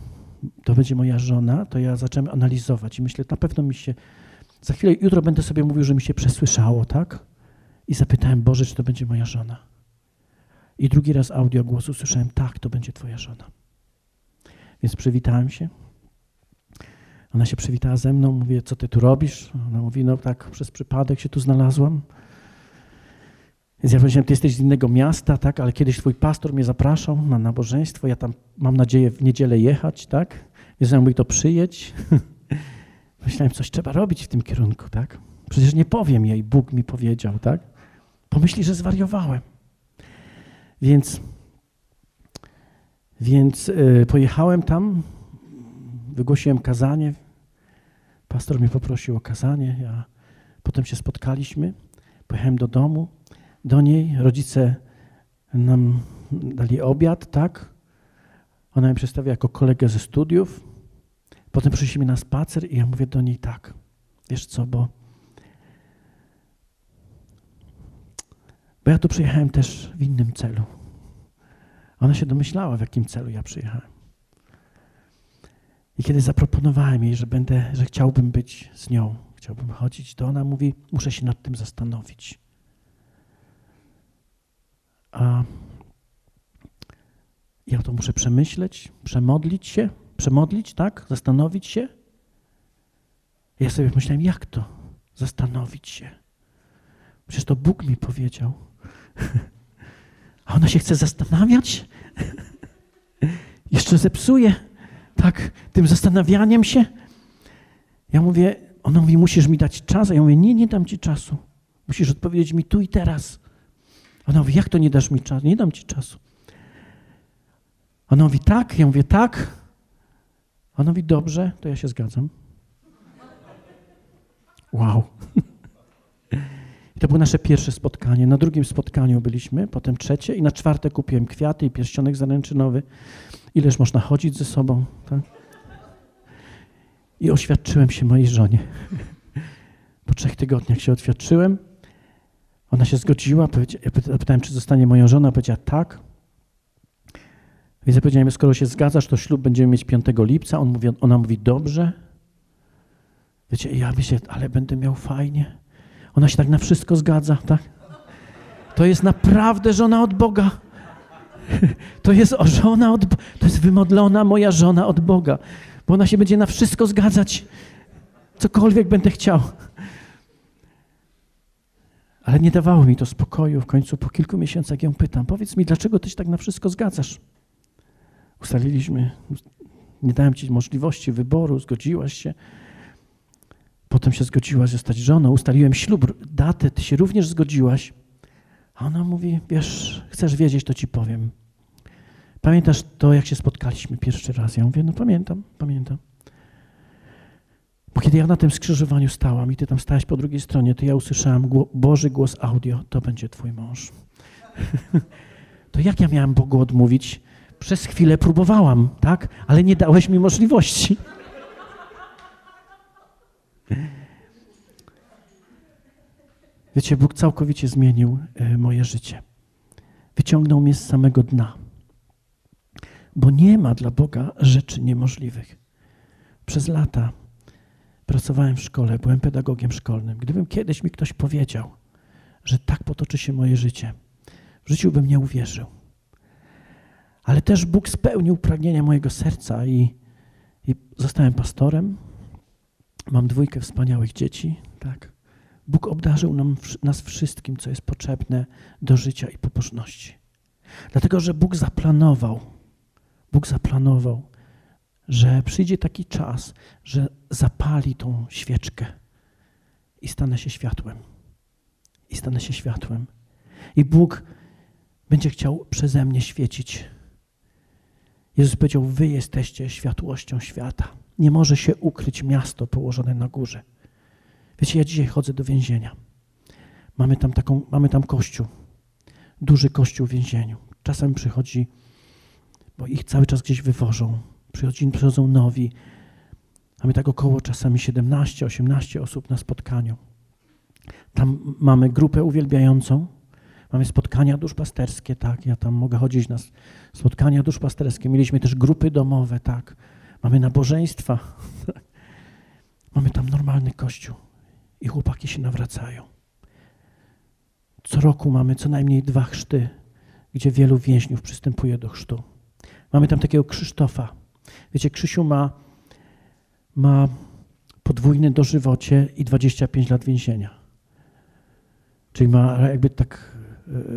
to będzie moja żona, to ja zacząłem analizować i myślę, na pewno mi się, za chwilę, jutro będę sobie mówił, że mi się przesłyszało, tak? i zapytałem, Boże, czy to będzie moja żona. I drugi raz audio głosu słyszałem, tak, to będzie twoja żona. Więc przywitałem się. Ona się przywitała ze mną, mówię, co ty tu robisz? Ona mówi, no tak, przez przypadek się tu znalazłam. Więc ja powiedziałem, ty jesteś z innego miasta, tak, ale kiedyś twój pastor mnie zapraszał na nabożeństwo, ja tam mam nadzieję w niedzielę jechać, tak? Więc ja mówi, to przyjedź. Myślałem, coś trzeba robić w tym kierunku, tak? Przecież nie powiem jej, Bóg mi powiedział, tak? Pomyśli, że zwariowałem. Więc, więc yy, pojechałem tam, wygłosiłem kazanie. Pastor mnie poprosił o kazanie. Ja, potem się spotkaliśmy. Pojechałem do domu, do niej. Rodzice nam dali obiad, tak? Ona mi przedstawia jako kolegę ze studiów. Potem przyszliśmy na spacer i ja mówię do niej tak. Wiesz co, bo Bo ja tu przyjechałem też w innym celu. Ona się domyślała, w jakim celu ja przyjechałem. I kiedy zaproponowałem jej, że będę, że chciałbym być z nią, chciałbym chodzić, to ona mówi, muszę się nad tym zastanowić. A ja to muszę przemyśleć, przemodlić się, przemodlić, tak? Zastanowić się. Ja sobie myślałem, jak to? Zastanowić się. Przecież to Bóg mi powiedział. A ona się chce zastanawiać? Jeszcze zepsuje tak tym zastanawianiem się. Ja mówię, ona mówi, musisz mi dać czas. A ja mówię, nie, nie dam ci czasu. Musisz odpowiedzieć mi tu i teraz. Ona mówi, jak to nie dasz mi czasu? Nie dam ci czasu. Ona mówi, tak. Ja mówię, tak. Ona mówi, dobrze, to ja się zgadzam. Wow. I to było nasze pierwsze spotkanie. Na drugim spotkaniu byliśmy, potem trzecie i na czwarte kupiłem kwiaty i pierścionek zaręczynowy. Ileż można chodzić ze sobą, tak? I oświadczyłem się mojej żonie. Po trzech tygodniach się oświadczyłem. Ona się zgodziła. Ja pytałem, czy zostanie moją żoną. Powiedziała tak. Więc ja powiedziałem, skoro się zgadzasz, to ślub będziemy mieć 5 lipca. On mówi, ona mówi, dobrze. Wiecie, ja myślę, ale będę miał fajnie. Ona się tak na wszystko zgadza, tak? To jest naprawdę żona od Boga. To jest żona od To jest wymodlona moja żona od Boga, bo ona się będzie na wszystko zgadzać. Cokolwiek będę chciał. Ale nie dawało mi to spokoju. W końcu po kilku miesiącach ją pytam: Powiedz mi, dlaczego ty się tak na wszystko zgadzasz? Ustaliliśmy, nie dałem ci możliwości wyboru, zgodziłaś się. Potem się zgodziłaś zostać żoną, ustaliłem ślub, datę, ty się również zgodziłaś. A ona mówi, wiesz, chcesz wiedzieć, to ci powiem. Pamiętasz to, jak się spotkaliśmy pierwszy raz? Ja mówię, no pamiętam, pamiętam. Bo kiedy ja na tym skrzyżowaniu stałam i ty tam stałeś po drugiej stronie, to ja usłyszałam Boży głos audio, to będzie twój mąż. to jak ja miałam Bogu odmówić? Przez chwilę próbowałam, tak? Ale nie dałeś mi możliwości. Wiecie, Bóg całkowicie zmienił e, moje życie. Wyciągnął mnie z samego dna. Bo nie ma dla Boga rzeczy niemożliwych. Przez lata pracowałem w szkole, byłem pedagogiem szkolnym. Gdybym kiedyś mi ktoś powiedział, że tak potoczy się moje życie, w życiu bym nie uwierzył. Ale też Bóg spełnił pragnienia mojego serca i, i zostałem pastorem, Mam dwójkę wspaniałych dzieci, tak. Bóg obdarzył nam, nas wszystkim, co jest potrzebne do życia i pobożności. Dlatego, że Bóg zaplanował, Bóg zaplanował, że przyjdzie taki czas, że zapali tą świeczkę i stanę się światłem. I stanę się światłem. I Bóg będzie chciał przeze mnie świecić. Jezus powiedział: Wy jesteście światłością świata nie może się ukryć miasto położone na górze. Wiecie, ja dzisiaj chodzę do więzienia. Mamy tam, taką, mamy tam kościół, duży kościół w więzieniu. Czasem przychodzi, bo ich cały czas gdzieś wywożą. Przychodzi, przychodzą nowi. Mamy tak około czasami 17-18 osób na spotkaniu. Tam mamy grupę uwielbiającą, mamy spotkania duszpasterskie, tak, ja tam mogę chodzić na spotkania duszpasterskie. Mieliśmy też grupy domowe, tak mamy nabożeństwa, mamy tam normalny kościół i chłopaki się nawracają. Co roku mamy co najmniej dwa chrzty, gdzie wielu więźniów przystępuje do chrztu. Mamy tam takiego Krzysztofa. Wiecie, Krzysiu ma, ma podwójne dożywocie i 25 lat więzienia. Czyli ma jakby tak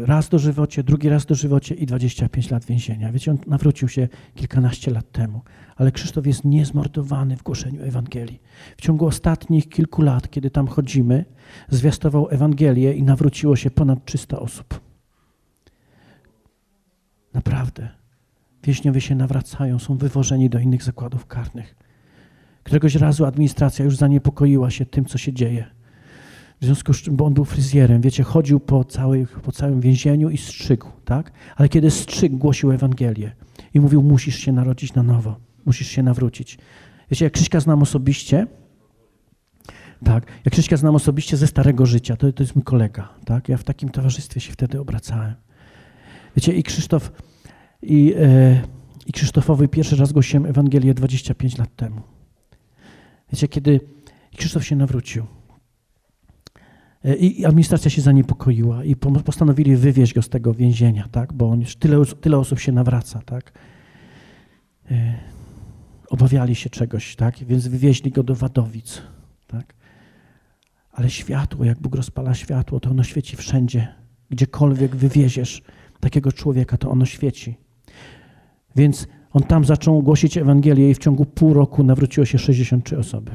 raz dożywocie, drugi raz dożywocie i 25 lat więzienia. Wiecie, on nawrócił się kilkanaście lat temu, ale Krzysztof jest niezmordowany w głoszeniu Ewangelii. W ciągu ostatnich kilku lat, kiedy tam chodzimy, zwiastował Ewangelię i nawróciło się ponad 300 osób. Naprawdę. Więźniowie się nawracają, są wywożeni do innych zakładów karnych. Któregoś razu administracja już zaniepokoiła się tym, co się dzieje. W związku z czym, bo on był fryzjerem, wiecie, chodził po, po całym więzieniu i strzygł, tak? Ale kiedy strzygł, głosił Ewangelię i mówił, musisz się narodzić na nowo, musisz się nawrócić. Wiecie, jak Krzyśka znam osobiście, tak, jak Krzyśka znam osobiście ze starego życia, to, to jest mój kolega, tak? Ja w takim towarzystwie się wtedy obracałem. Wiecie, i Krzysztof, i, e, i Krzysztofowi pierwszy raz głosiłem Ewangelię 25 lat temu. Wiecie, kiedy Krzysztof się nawrócił i administracja się zaniepokoiła i postanowili wywieźć go z tego więzienia, tak? bo on już tyle, tyle osób się nawraca. Tak? E, obawiali się czegoś, tak? więc wywieźli go do Wadowic. Tak? Ale światło, jak Bóg rozpala światło, to ono świeci wszędzie. Gdziekolwiek wywieziesz takiego człowieka, to ono świeci. Więc on tam zaczął głosić Ewangelię i w ciągu pół roku nawróciło się 63 osoby.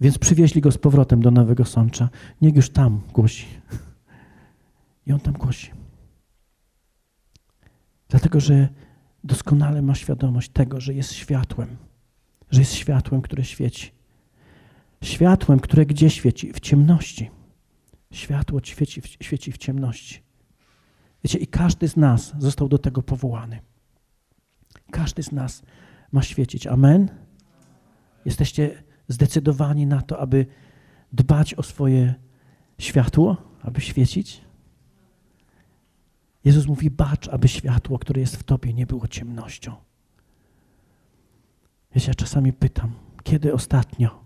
Więc przywieźli go z powrotem do Nowego Sącza. Niech już tam głosi. I on tam głosi. Dlatego, że doskonale ma świadomość tego, że jest światłem. Że jest światłem, które świeci. Światłem, które gdzie świeci? W ciemności. Światło świeci, świeci w ciemności. Wiecie, i każdy z nas został do tego powołany. Każdy z nas ma świecić. Amen? Jesteście zdecydowani na to, aby dbać o swoje światło, aby świecić? Jezus mówi: bacz, aby światło, które jest w tobie, nie było ciemnością. Wiecie, ja czasami pytam, kiedy ostatnio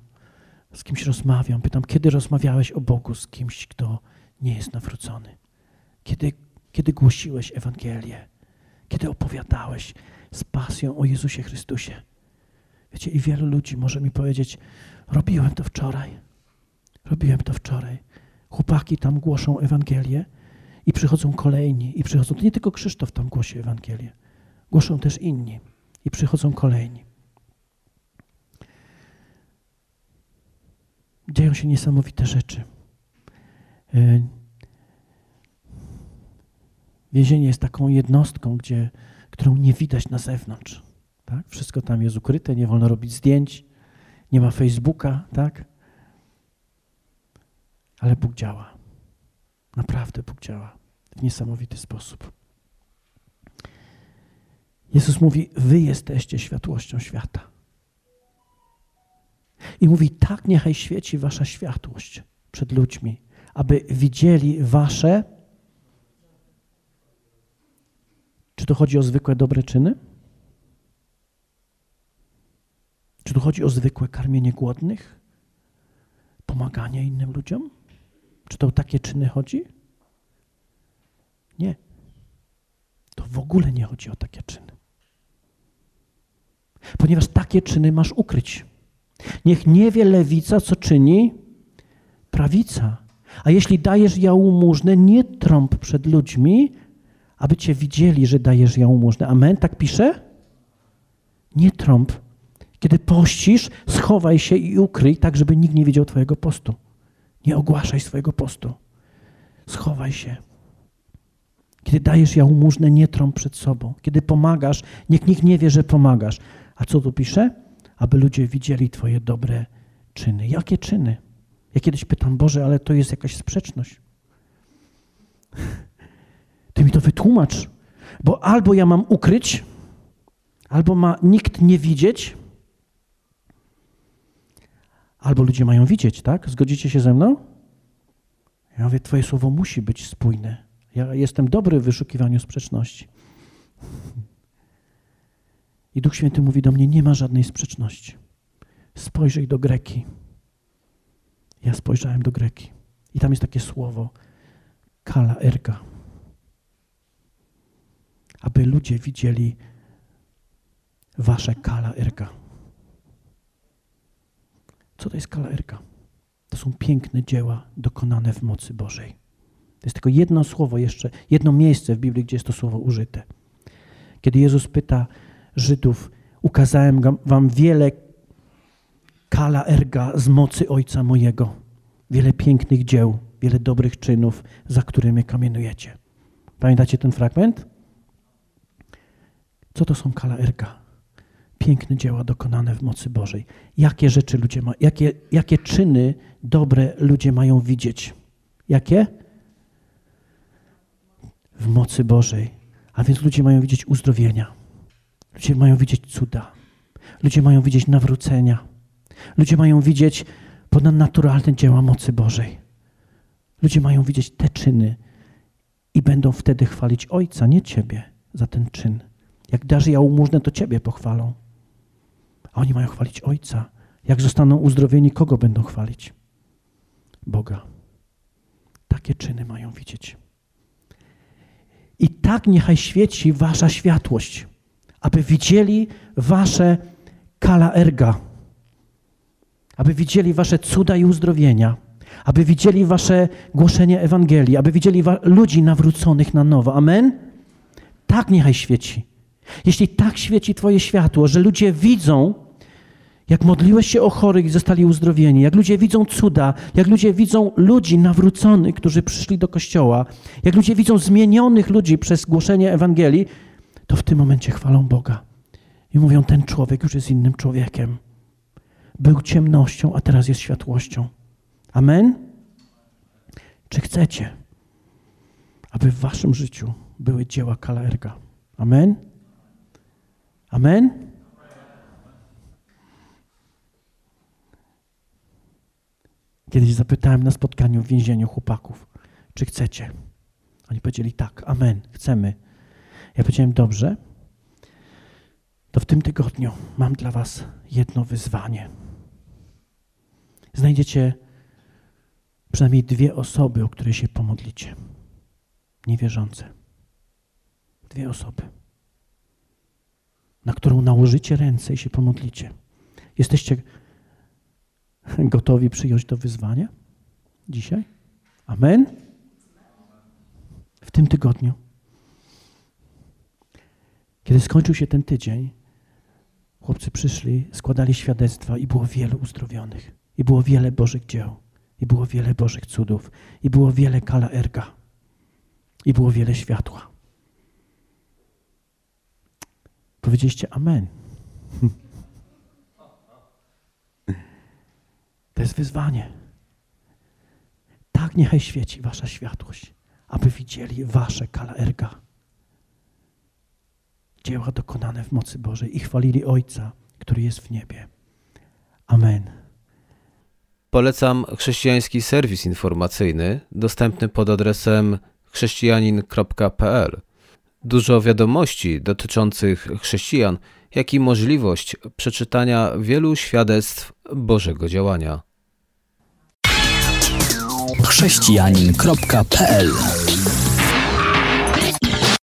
z kimś rozmawiam, pytam, kiedy rozmawiałeś o Bogu z kimś, kto nie jest nawrócony? Kiedy kiedy głosiłeś Ewangelię, kiedy opowiadałeś z pasją o Jezusie Chrystusie. Wiecie, i wielu ludzi może mi powiedzieć: Robiłem to wczoraj. Robiłem to wczoraj. Chłopaki tam głoszą Ewangelię i przychodzą kolejni. I przychodzą, to nie tylko Krzysztof tam głosi Ewangelię, głoszą też inni i przychodzą kolejni. Dzieją się niesamowite rzeczy. E, Więzienie jest taką jednostką, gdzie, którą nie widać na zewnątrz. Tak? Wszystko tam jest ukryte, nie wolno robić zdjęć, nie ma Facebooka, tak? Ale Bóg działa. Naprawdę Bóg działa w niesamowity sposób. Jezus mówi: Wy jesteście światłością świata. I mówi: Tak, niechaj świeci wasza światłość przed ludźmi, aby widzieli wasze Czy tu chodzi o zwykłe dobre czyny? Tu chodzi o zwykłe karmienie głodnych? Pomaganie innym ludziom? Czy to o takie czyny chodzi? Nie. To w ogóle nie chodzi o takie czyny. Ponieważ takie czyny masz ukryć. Niech nie wie lewica, co czyni prawica. A jeśli dajesz jałmużnę, nie trąb przed ludźmi, aby Cię widzieli, że dajesz jałmużnę. Amen? Tak pisze? Nie trąb. Kiedy pościsz, schowaj się i ukryj, tak żeby nikt nie widział Twojego postu. Nie ogłaszaj swojego postu. Schowaj się. Kiedy dajesz jałmużnę, nie trąb przed sobą. Kiedy pomagasz, niech nikt nie wie, że pomagasz. A co tu pisze? Aby ludzie widzieli Twoje dobre czyny. Jakie czyny? Ja kiedyś pytam, Boże, ale to jest jakaś sprzeczność. Ty mi to wytłumacz, bo albo ja mam ukryć, albo ma nikt nie widzieć, albo ludzie mają widzieć, tak? Zgodzicie się ze mną? Ja mówię, Twoje słowo musi być spójne. Ja jestem dobry w wyszukiwaniu sprzeczności. I Duch Święty mówi do mnie, nie ma żadnej sprzeczności. Spojrzyj do Greki. Ja spojrzałem do Greki. I tam jest takie słowo kala erga. Aby ludzie widzieli wasze kala erga. Co to jest kala erga? To są piękne dzieła dokonane w mocy Bożej. To jest tylko jedno słowo jeszcze, jedno miejsce w Biblii, gdzie jest to słowo użyte. Kiedy Jezus pyta Żydów, ukazałem wam wiele kala erga z mocy Ojca mojego, wiele pięknych dzieł, wiele dobrych czynów, za które mnie kamienujecie. Pamiętacie ten fragment? Co to są kala erga? Piękne dzieła dokonane w mocy Bożej. Jakie rzeczy ludzie mają, jakie, jakie czyny dobre ludzie mają widzieć? Jakie? W mocy Bożej. A więc ludzie mają widzieć uzdrowienia. Ludzie mają widzieć cuda. Ludzie mają widzieć nawrócenia. Ludzie mają widzieć ponadnaturalne dzieła mocy Bożej. Ludzie mają widzieć te czyny i będą wtedy chwalić Ojca, nie Ciebie za ten czyn. Jak darzy jałmużnę, to Ciebie pochwalą. A oni mają chwalić Ojca. Jak zostaną uzdrowieni, kogo będą chwalić? Boga. Takie czyny mają widzieć. I tak niechaj świeci wasza światłość, aby widzieli wasze kala erga, aby widzieli wasze cuda i uzdrowienia, aby widzieli wasze głoszenie Ewangelii, aby widzieli ludzi nawróconych na nowo. Amen? Tak niechaj świeci. Jeśli tak świeci Twoje światło, że ludzie widzą, jak modliłeś się o chorych i zostali uzdrowieni, jak ludzie widzą cuda, jak ludzie widzą ludzi nawróconych, którzy przyszli do kościoła, jak ludzie widzą zmienionych ludzi przez głoszenie Ewangelii, to w tym momencie chwalą Boga. I mówią, ten człowiek już jest innym człowiekiem. Był ciemnością, a teraz jest światłością. Amen? Czy chcecie, aby w waszym życiu były dzieła Kalaerga? Amen? Amen? Kiedyś zapytałem na spotkaniu w więzieniu chłopaków, czy chcecie? Oni powiedzieli tak, amen, chcemy. Ja powiedziałem, dobrze, to w tym tygodniu mam dla was jedno wyzwanie. Znajdziecie przynajmniej dwie osoby, o które się pomodlicie. Niewierzące. Dwie osoby, na którą nałożycie ręce i się pomodlicie. Jesteście gotowi przyjąć to wyzwanie dzisiaj? Amen? W tym tygodniu. Kiedy skończył się ten tydzień, chłopcy przyszli, składali świadectwa i było wielu uzdrowionych, i było wiele Bożych dzieł, i było wiele Bożych cudów, i było wiele kala erga, i było wiele światła. Powiedzieliście Amen. To jest wyzwanie. Tak niechaj świeci wasza światłość, aby widzieli wasze kala erga. Dzieła dokonane w mocy Bożej i chwalili Ojca, który jest w niebie. Amen. Polecam chrześcijański serwis informacyjny dostępny pod adresem chrześcijanin.pl. Dużo wiadomości dotyczących chrześcijan, jak i możliwość przeczytania wielu świadectw Bożego działania. chrześcijanin.pl